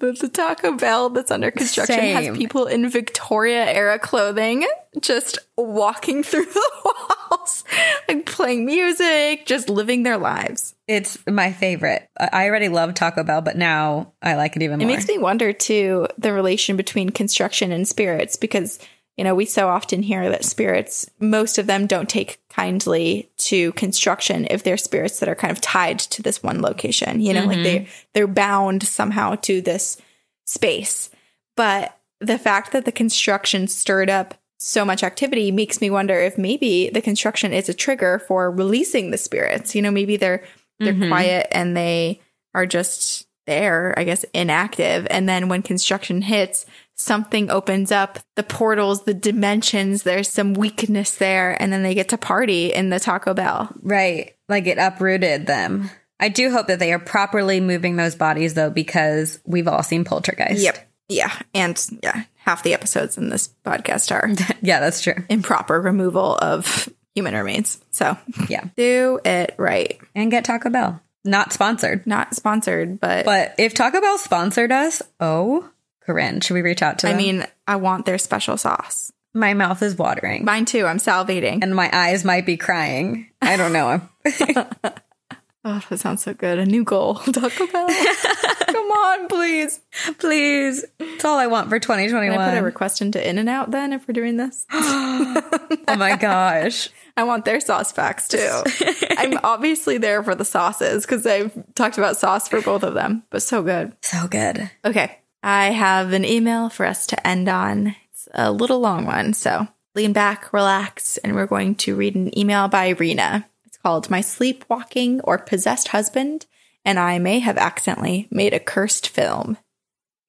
Speaker 1: the, the Taco Bell that's under construction
Speaker 2: Same.
Speaker 1: has people in Victoria era clothing just walking through the walls, like playing music, just living their lives.
Speaker 2: it's my favorite. I I already love Taco Bell, but now I like it even more.
Speaker 1: It makes me wonder too the relation between construction and spirits because you know we so often hear that spirits most of them don't take kindly to construction if they're spirits that are kind of tied to this one location you know like they they're bound somehow to this space but the fact that the construction stirred up so much activity makes me wonder if maybe the construction is a trigger for releasing the spirits you know maybe they're they're
Speaker 2: Mhm.
Speaker 1: quiet and they are just there, I guess, inactive. And then when construction hits, something opens up the portals, the dimensions, there's some weakness there, and then they get to party in the Taco Bell.
Speaker 2: Right. Like it uprooted them. I do hope that they are properly moving those bodies though, because we've all seen Poltergeist. Yep.
Speaker 1: Yeah. And yeah, half the episodes in this podcast are
Speaker 2: yeah, that's true.
Speaker 1: improper removal of human remains. So
Speaker 2: Yeah.
Speaker 1: do it right.
Speaker 2: And get Taco Bell. Not sponsored.
Speaker 1: Not sponsored, but,
Speaker 2: But if Taco Bell sponsored us, oh, Corinne, should we reach out to them?
Speaker 1: I mean, I want their special sauce.
Speaker 2: my mouth is watering
Speaker 1: Mine too. I'm salivating.
Speaker 2: and my eyes might be crying. I don't know.
Speaker 1: Oh, that sounds so good. A new goal. Taco Bell. Come on, please.
Speaker 2: Please. It's all I want for
Speaker 1: Can I put a request into In and Out then if we're doing this?
Speaker 2: oh my gosh.
Speaker 1: I want their sauce packs too. I'm obviously there for the sauces because I've talked about sauce for both of them, but so good.
Speaker 2: So good.
Speaker 1: Okay. I have an email for us to end on. It's a little long one. So lean back, relax, and we're going to read an email by Rena. It's called My Sleepwalking or Possessed Husband, and I may have accidentally made a cursed film.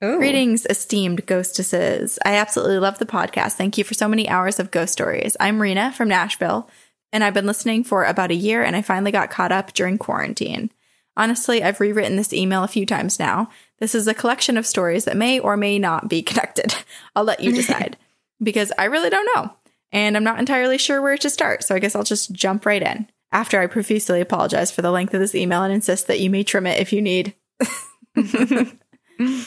Speaker 2: Ooh.
Speaker 1: Greetings, esteemed ghostesses. I absolutely love the podcast. Thank you for so many hours of ghost stories. I'm Rena from Nashville, and I've been listening for about a year, and I finally got caught up during quarantine. Honestly, I've rewritten this email a few times now. This is a collection of stories that may or may not be connected. I'll let you decide because I really don't know, and I'm not entirely sure where to start, so I guess I'll just jump right in. After I profusely apologize for the length of this email and insist that you may trim it if you need.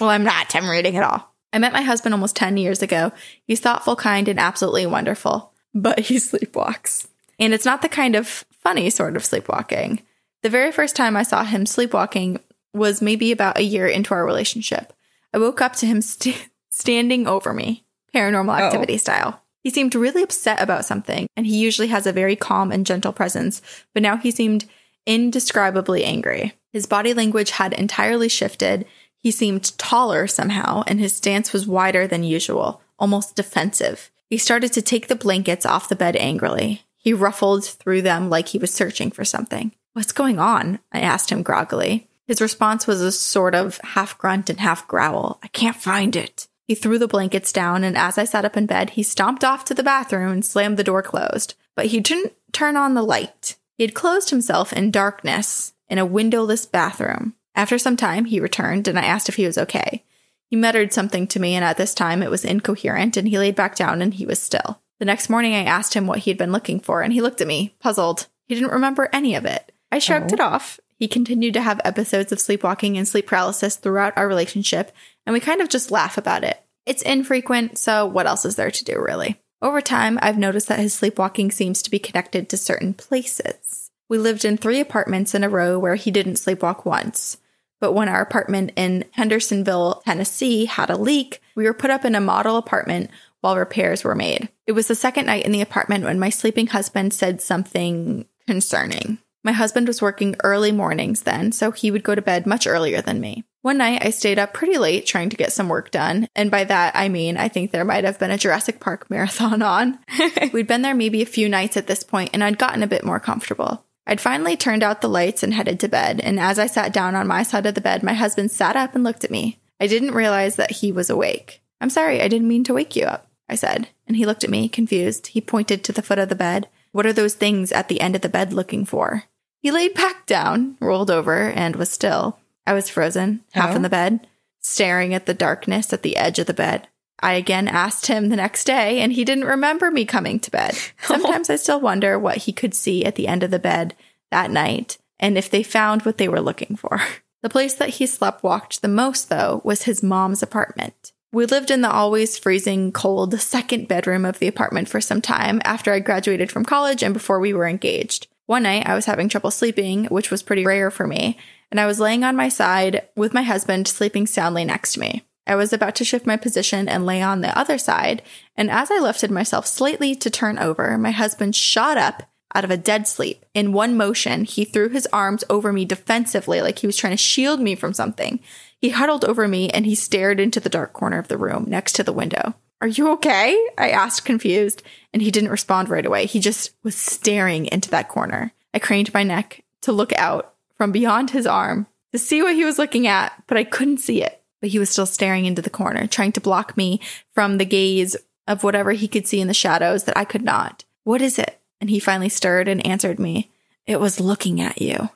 Speaker 1: Well, I'm not. I'm reading it all. I met my husband almost 10 years ago. He's thoughtful, kind, and absolutely wonderful, but he sleepwalks. And it's not the kind of funny sort of sleepwalking. The very first time I saw him sleepwalking was maybe about a year into our relationship. I woke up to him st- standing over me, paranormal activity style. He seemed really upset about something, and he usually has a very calm and gentle presence, but now he seemed indescribably angry. His body language had entirely shifted. He seemed taller somehow, and his stance was wider than usual, almost defensive. He started to take the blankets off the bed angrily. He ruffled through them like he was searching for something. What's going on? I asked him groggily. His response was a sort of half grunt and half growl. I can't find it. He threw the blankets down, and as I sat up in bed, he stomped off to the bathroom and slammed the door closed. But he didn't turn on the light. He had closed himself in darkness in a windowless bathroom. After some time, he returned, and I asked if he was okay. He muttered something to me, and at this time it was incoherent, and he laid back down and he was still. The next morning, I asked him what he had been looking for, and he looked at me, puzzled. He didn't remember any of it. I shrugged
Speaker 2: Oh.
Speaker 1: it off. He continued to have episodes of sleepwalking and sleep paralysis throughout our relationship, and we kind of just laugh about it. It's infrequent, so what else is there to do, really? Over time, I've noticed that his sleepwalking seems to be connected to certain places. We lived in three apartments in a row where he didn't sleepwalk once. But when our apartment in Hendersonville, Tennessee had a leak, we were put up in a model apartment while repairs were made. It was the second night in the apartment when my sleeping husband said something concerning. My husband was working early mornings then, so he would go to bed much earlier than me. One night I stayed up pretty late trying to get some work done, and by that I mean I think there might have been a Jurassic Park marathon on. We'd been there maybe a few nights at this point, and I'd gotten a bit more comfortable. I'd finally turned out the lights and headed to bed, and as I sat down on my side of the bed, my husband sat up and looked at me. I didn't realize that he was awake. I'm sorry, I didn't mean to wake you up, I said. And he looked at me, confused. He pointed to the foot of the bed. What are those things at the end of the bed looking for? He laid back down, rolled over, and was still. I was frozen, half
Speaker 2: Oh.
Speaker 1: in the bed, staring at the darkness at the edge of the bed. I again asked him the next day, and he didn't remember me coming to bed. Sometimes I still wonder what he could see at the end of the bed that night, and if they found what they were looking for. The place that he slept walked the most, though, was his mom's apartment. We lived in the always freezing cold second bedroom of the apartment for some time after I graduated from college and before we were engaged. One night I was having trouble sleeping, which was pretty rare for me, and I was laying on my side with my husband sleeping soundly next to me. I was about to shift my position and lay on the other side, and as I lifted myself slightly to turn over, my husband shot up out of a dead sleep. In one motion, he threw his arms over me defensively, like he was trying to shield me from something. He huddled over me and he stared into the dark corner of the room next to the window. Are you okay? I asked, confused, and he didn't respond right away. He just was staring into that corner. I craned my neck to look out from beyond his arm to see what he was looking at, but I couldn't see it. But he was still staring into the corner, trying to block me from the gaze of whatever he could see in the shadows that I could not. What is it? And he finally stirred and answered me. It was looking at you.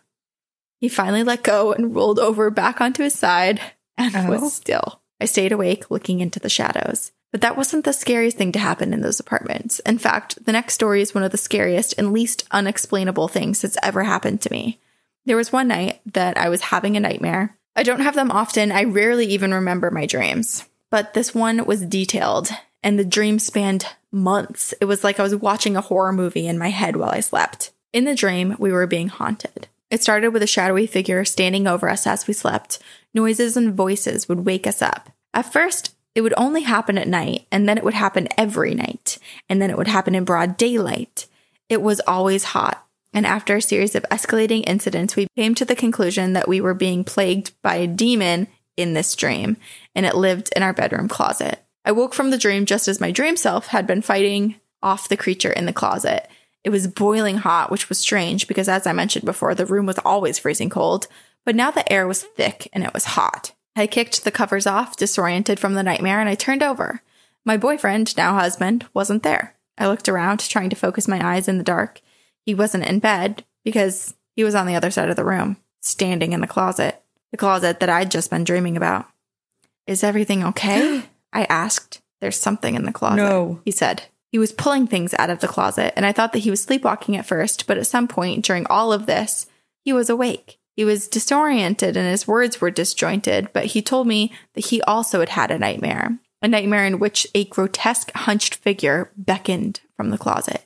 Speaker 1: He finally let go and rolled over back onto his side and
Speaker 2: Oh.
Speaker 1: was still. I stayed awake looking into the shadows. But that wasn't the scariest thing to happen in those apartments. In fact, the next story is one of the scariest and least unexplainable things that's ever happened to me. There was one night that I was having a nightmare. I don't have them often. I rarely even remember my dreams. But this one was detailed, and the dream spanned months. It was like I was watching a horror movie in my head while I slept. In the dream, we were being haunted. It started with a shadowy figure standing over us as we slept. Noises and voices would wake us up. At first, it would only happen at night, and then it would happen every night, and then it would happen in broad daylight. It was always hot. And after a series of escalating incidents, we came to the conclusion that we were being plagued by a demon in this dream, and it lived in our bedroom closet. I woke from the dream just as my dream self had been fighting off the creature in the closet. It was boiling hot, which was strange because, as I mentioned before, the room was always freezing cold, but now the air was thick and it was hot. I kicked the covers off, disoriented from the nightmare, and I turned over. My boyfriend, now husband, wasn't there. I looked around, trying to focus my eyes in the dark. He wasn't in bed because he was on the other side of the room, standing in the closet, the closet that I'd just been dreaming about. Is everything okay? I asked. There's something in the closet.
Speaker 2: No.
Speaker 1: He said. He was pulling things out of the closet, and I thought that he was sleepwalking at first, but at some point during all of this, he was awake. He was disoriented and his words were disjointed, but he told me that he also had had a nightmare, a nightmare in which a grotesque hunched figure beckoned from the closet.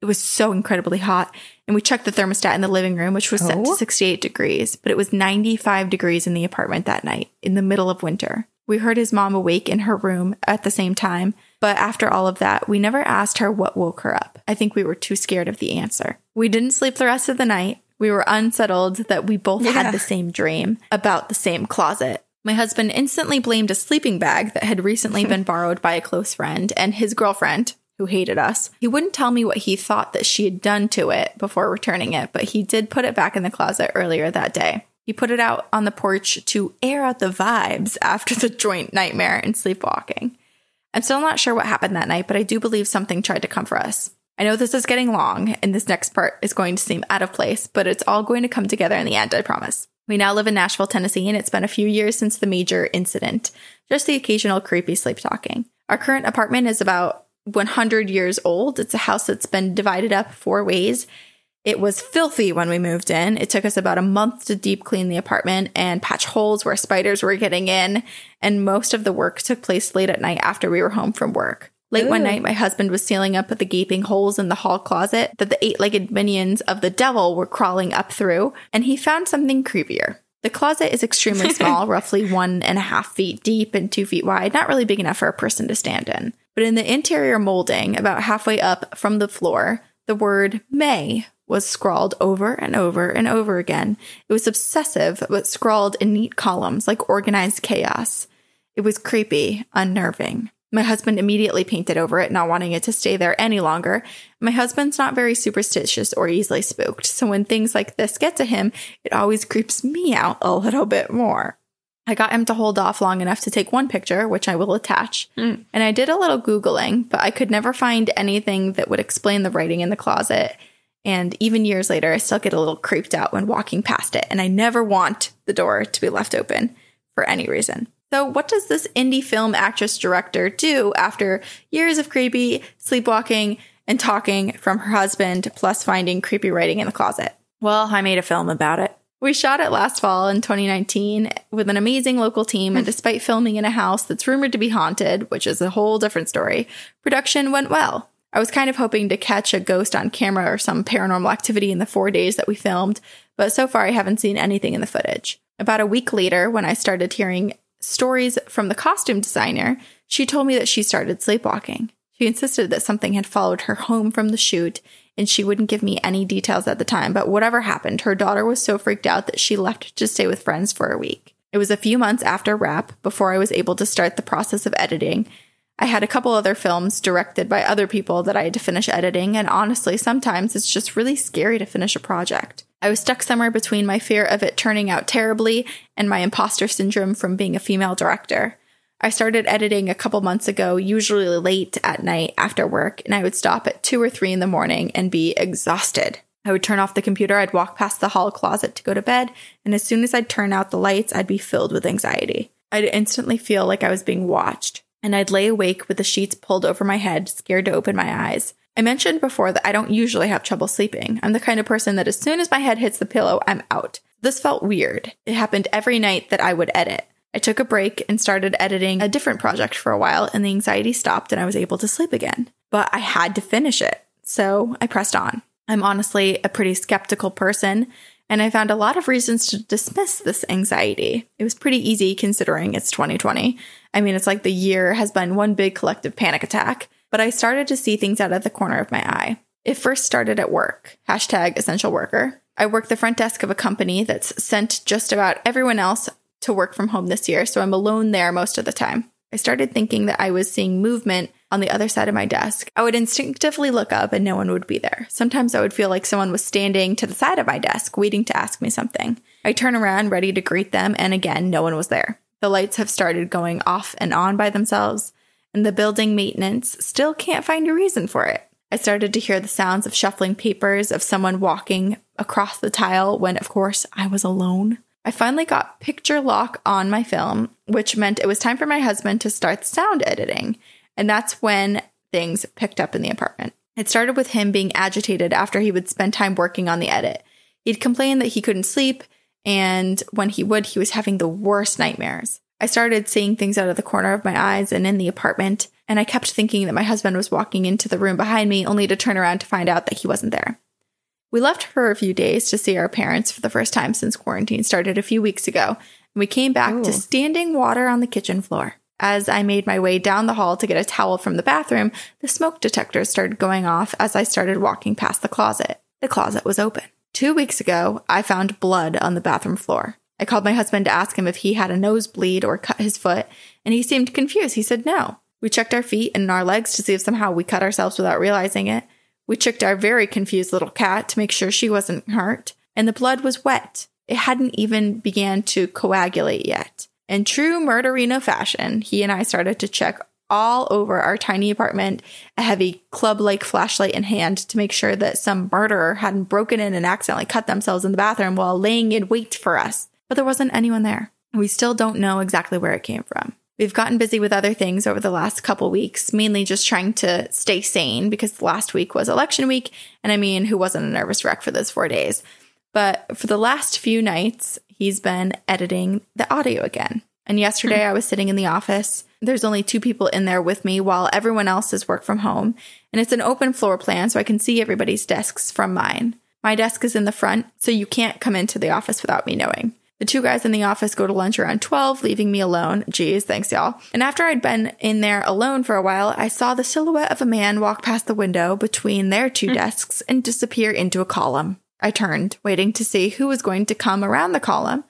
Speaker 1: It was so incredibly hot, and we checked the thermostat in the living room, which was set to
Speaker 2: Oh.
Speaker 1: 68 degrees, but it was 95 degrees in the apartment that night, in the middle of winter. We heard his mom awake in her room at the same time, but after all of that, we never asked her what woke her up. I think we were too scared of the answer. We didn't sleep the rest of the night. We were unsettled that we both
Speaker 2: Yeah.
Speaker 1: had the same dream about the same closet. My husband instantly blamed a sleeping bag that had recently been borrowed by a close friend and his girlfriend, who hated us. He wouldn't tell me what he thought that she had done to it before returning it, but he did put it back in the closet earlier that day. He put it out on the porch to air out the vibes after the joint nightmare and sleepwalking. I'm still not sure what happened that night, but I do believe something tried to come for us. I know this is getting long and this next part is going to seem out of place, but it's all going to come together in the end, I promise. We now live in Nashville, Tennessee, and it's been a few years since the major incident, just the occasional creepy sleep talking. Our current apartment is about 100 years old. It's a house that's been divided up four ways. It was filthy when we moved in. It took us about a month to deep clean the apartment and patch holes where spiders were getting in, and most of the work took place late at night after we were home from work. Late Ooh. one night, my husband was sealing up the gaping holes in the hall closet that the eight legged minions of the devil were crawling up through, and he found something creepier. The closet is extremely small, roughly one and a half feet deep and two feet wide, not really big enough for a person to stand in. But in the interior molding, about halfway up from the floor, the word May was scrawled over and over and over again. It was obsessive, but scrawled in neat columns like organized chaos. It was creepy, unnerving. My husband immediately painted over it, not wanting it to stay there any longer. My husband's not very superstitious or easily spooked, so when things like this get to him, it always creeps me out a little bit more. I got him to hold off long enough to take one picture, which I will attach. Mm. And I did a little Googling, but I could never find anything that would explain the writing in the closet. And even years later, I still get a little creeped out when walking past it. And I never want the door to be left open for any reason. So, what does this indie film actress director do after years of creepy sleepwalking and talking from her husband, plus finding creepy writing in the closet? Well, I made a film about it. We shot it last fall in 2019 with an amazing local team, and hmm. despite filming in a house that's rumored to be haunted, which is a whole different story, production went well. I was kind of hoping to catch a ghost on camera or some paranormal activity in the four days that we filmed, but so far I haven't seen anything in the footage. About a week later, when I started hearing stories from the costume designer, she told me that she started sleepwalking. She insisted that something had followed her home from the shoot, and she wouldn't give me any details at the time. But whatever happened, her daughter was so freaked out that she left to stay with friends for a week. It was a few months after wrap before I was able to start the process of editing. I had a couple other films directed by other people that I had to finish editing, and honestly, sometimes it's just really scary to finish a project. I was stuck somewhere between my fear of it turning out terribly and my imposter syndrome from being a female director. I started editing a couple months ago, usually late at night after work, and I would stop at 2 or 3 in the morning and be exhausted. I would turn off the computer, I'd walk past the hall closet to go to bed, and as soon as I'd turn out the lights, I'd be filled with anxiety. I'd instantly feel like I was being watched, and I'd lay awake with the sheets pulled over my head, scared to open my eyes. I mentioned before that I don't usually have trouble sleeping. I'm the kind of person that as soon as my head hits the pillow, I'm out. This felt weird. It happened every night that I would edit. I took a break and started editing a different project for a while, and the anxiety stopped and I was able to sleep again. But I had to finish it, so I pressed on. I'm honestly a pretty skeptical person, and I found a lot of reasons to dismiss this anxiety. It was pretty easy considering it's 2020. I mean, it's like the year has been one big collective panic attack but I started to see things out of the corner of my eye. It first started at work, hashtag essential worker. I work the front desk of a company that's sent just about everyone else to work from home this year, so I'm alone there most of the time. I started thinking that I was seeing movement on the other side of my desk. I would instinctively look up and no one would be there. Sometimes I would feel like someone was standing to the side of my desk, waiting to ask me something. I turn around, ready to greet them, and again, no one was there. The lights have started going off and on by themselves and the building maintenance still can't find a reason for it. I started to hear the sounds of shuffling papers, of someone walking across the tile when, of course, I was alone. I finally got picture lock on my film, which meant it was time for my husband to start sound editing. And that's when things picked up in the apartment. It started with him being agitated after he would spend time working on the edit. He'd complain that he couldn't sleep, and when he would, he was having the worst nightmares. I started seeing things out of the corner of my eyes and in the apartment, and I kept thinking that my husband was walking into the room behind me, only to turn around to find out that he wasn't there. We left for a few days to see our parents for the first time since quarantine started a few weeks ago, and we came back Ooh. to standing water on the kitchen floor. As I made my way down the hall to get a towel from the bathroom, the smoke detectors started going off as I started walking past the closet. The closet was open. Two weeks ago, I found blood on the bathroom floor. I called my husband to ask him if he had a nosebleed or cut his foot, and he seemed confused. He said no. We checked our feet and our legs to see if somehow we cut ourselves without realizing it. We checked our very confused little cat to make sure she wasn't hurt, and the blood was wet. It hadn't even began to coagulate yet. In true murderino fashion, he and I started to check all over our tiny apartment, a heavy club like flashlight in hand to make sure that some murderer hadn't broken in and accidentally cut themselves in the bathroom while laying in wait for us. But there wasn't anyone there. We still don't know exactly where it came from. We've gotten busy with other things over the last couple weeks, mainly just trying to stay sane because last week was election week. And I mean, who wasn't a nervous wreck for those four days? But for the last few nights, he's been editing the audio again. And yesterday hmm. I was sitting in the office. There's only two people in there with me while everyone else is work from home. And it's an open floor plan, so I can see everybody's desks from mine. My desk is in the front, so you can't come into the office without me knowing. The two guys in the office go to lunch around 12, leaving me alone. Geez, thanks y'all. And after I'd been in there alone for a while, I saw the silhouette of a man walk past the window between their two mm. desks and disappear into a column. I turned, waiting to see who was going to come around the column,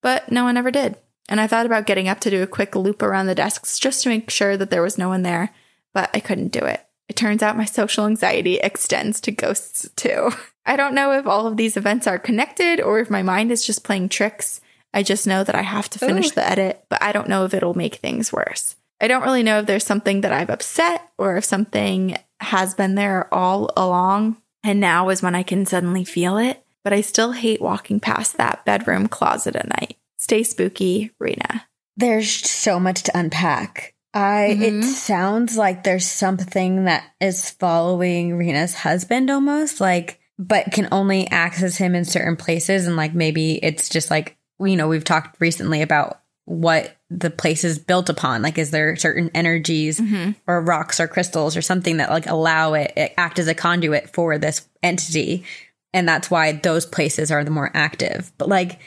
Speaker 1: but no one ever did. And I thought about getting up to do a quick loop around the desks just to make sure that there was no one there, but I couldn't do it. It turns out my social anxiety extends to ghosts too. I don't know if all of these events are connected or if my mind is just playing tricks. I just know that I have to finish
Speaker 2: Ooh.
Speaker 1: the edit, but I don't know if it'll make things worse. I don't really know if there's something that I've upset or if something has been there all along and now is when I can suddenly feel it, but I still hate walking past that bedroom closet at night. Stay spooky, Rena.
Speaker 2: There's so much to unpack. I
Speaker 1: Mhm.
Speaker 2: it sounds like there's something that is following Rena's husband almost like but can only access him in certain places. And like maybe it's just like you know we've talked recently about what the place is built upon. Like is there certain energies mm-hmm. or rocks or crystals or something that like allow it, it act as a conduit for this entity? And that's why those places are the more active. But like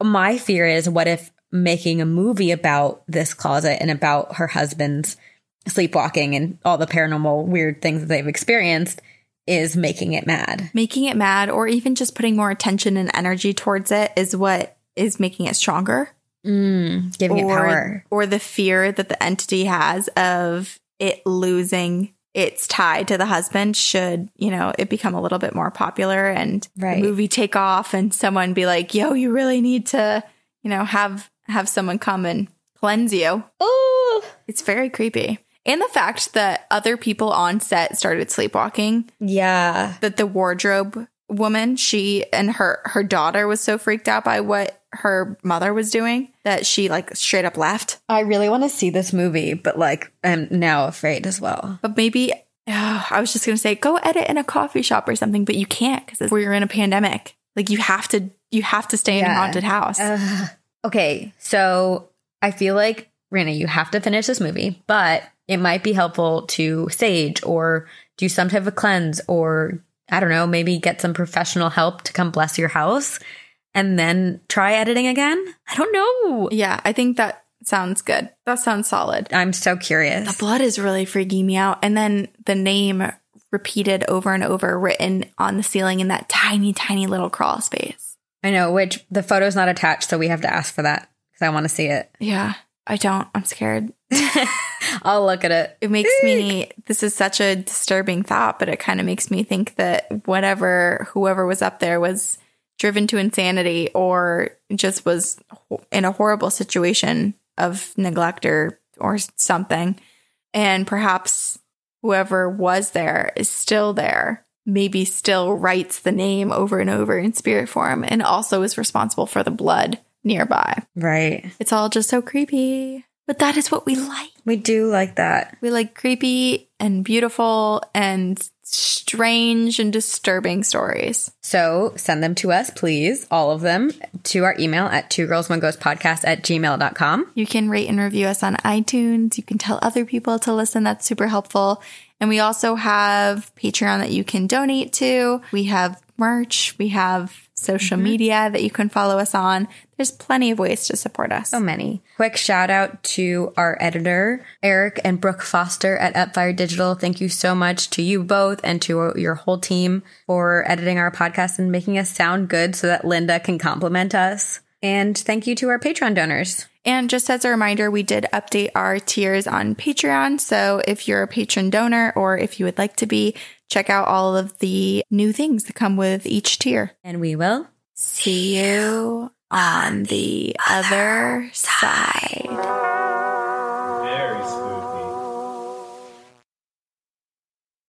Speaker 2: my fear is what if making a movie about this closet and about her husband's sleepwalking and all the paranormal weird things that they've experienced is making it mad.
Speaker 1: Making it mad or even just putting more attention and energy towards it is what is making it stronger.
Speaker 2: Mm, giving it power.
Speaker 1: or the fear that the entity has of it losing its tie to the husband should you know it become a little bit more popular and
Speaker 2: Right.
Speaker 1: the movie take off and someone be like yo you really need to you know have have someone come and cleanse you
Speaker 2: Oh,
Speaker 1: it's very creepy and the fact that other people on set started sleepwalking
Speaker 2: yeah.
Speaker 1: that the wardrobe woman she and her her daughter was so freaked out by what her mother was doing that she like straight up left
Speaker 2: I really want to see this movie, but like I'm now afraid as well.
Speaker 1: But maybe oh, I was just gonna say go edit in a coffee shop or something, but you can't because we're in a pandemic. Like you have to, you have to stay in a haunted house.
Speaker 2: Ugh. okay, so I feel like Rena, you have to finish this movie, but it might be helpful to sage or do some type of cleanse or I don't know, maybe get some professional help to come bless your house and then try editing again. I don't know.
Speaker 1: yeah, I think that sounds good. That sounds solid.
Speaker 2: I'm so curious.
Speaker 1: The blood is really freaking me out, and then the name repeated over and over, written on the ceiling in that tiny, tiny little crawl space.
Speaker 2: I know, which the photo's not attached, so we have to ask for that because I want to see it.
Speaker 1: Yeah, I don't. I'm scared.
Speaker 2: I'll look at it.
Speaker 1: It makes me, this is such a disturbing thought, but it kind of makes me think that whatever, whoever was up there was driven to insanity or just was in a horrible situation of neglect or, or something. And perhaps whoever was there is still there, maybe still writes the name over and over in spirit form and also is responsible for the blood nearby.
Speaker 2: Right.
Speaker 1: It's all just so creepy. But that is what we like.
Speaker 2: We do like that.
Speaker 1: We like creepy and beautiful and strange and disturbing stories.
Speaker 2: So send them to us, please, all of them, to our email at two girls, one ghost podcast at gmail.com.
Speaker 1: You can rate and review us on iTunes. You can tell other people to listen. That's super helpful. And we also have Patreon that you can donate to. We have merch. We have social mm-hmm. media that you can follow us on. There's plenty of ways to support us.
Speaker 2: So many. Quick shout out to our editor, Eric and Brooke Foster at Upfire Digital. Thank you so much to you both and to your whole team for editing our podcast and making us sound good so that Linda can compliment us. And thank you to our Patreon donors.
Speaker 1: And just as a reminder, we did update our tiers on Patreon. So if you're a patron donor or if you would like to be, check out all of the new things that come with each tier.
Speaker 2: And we will
Speaker 1: See you on the other side.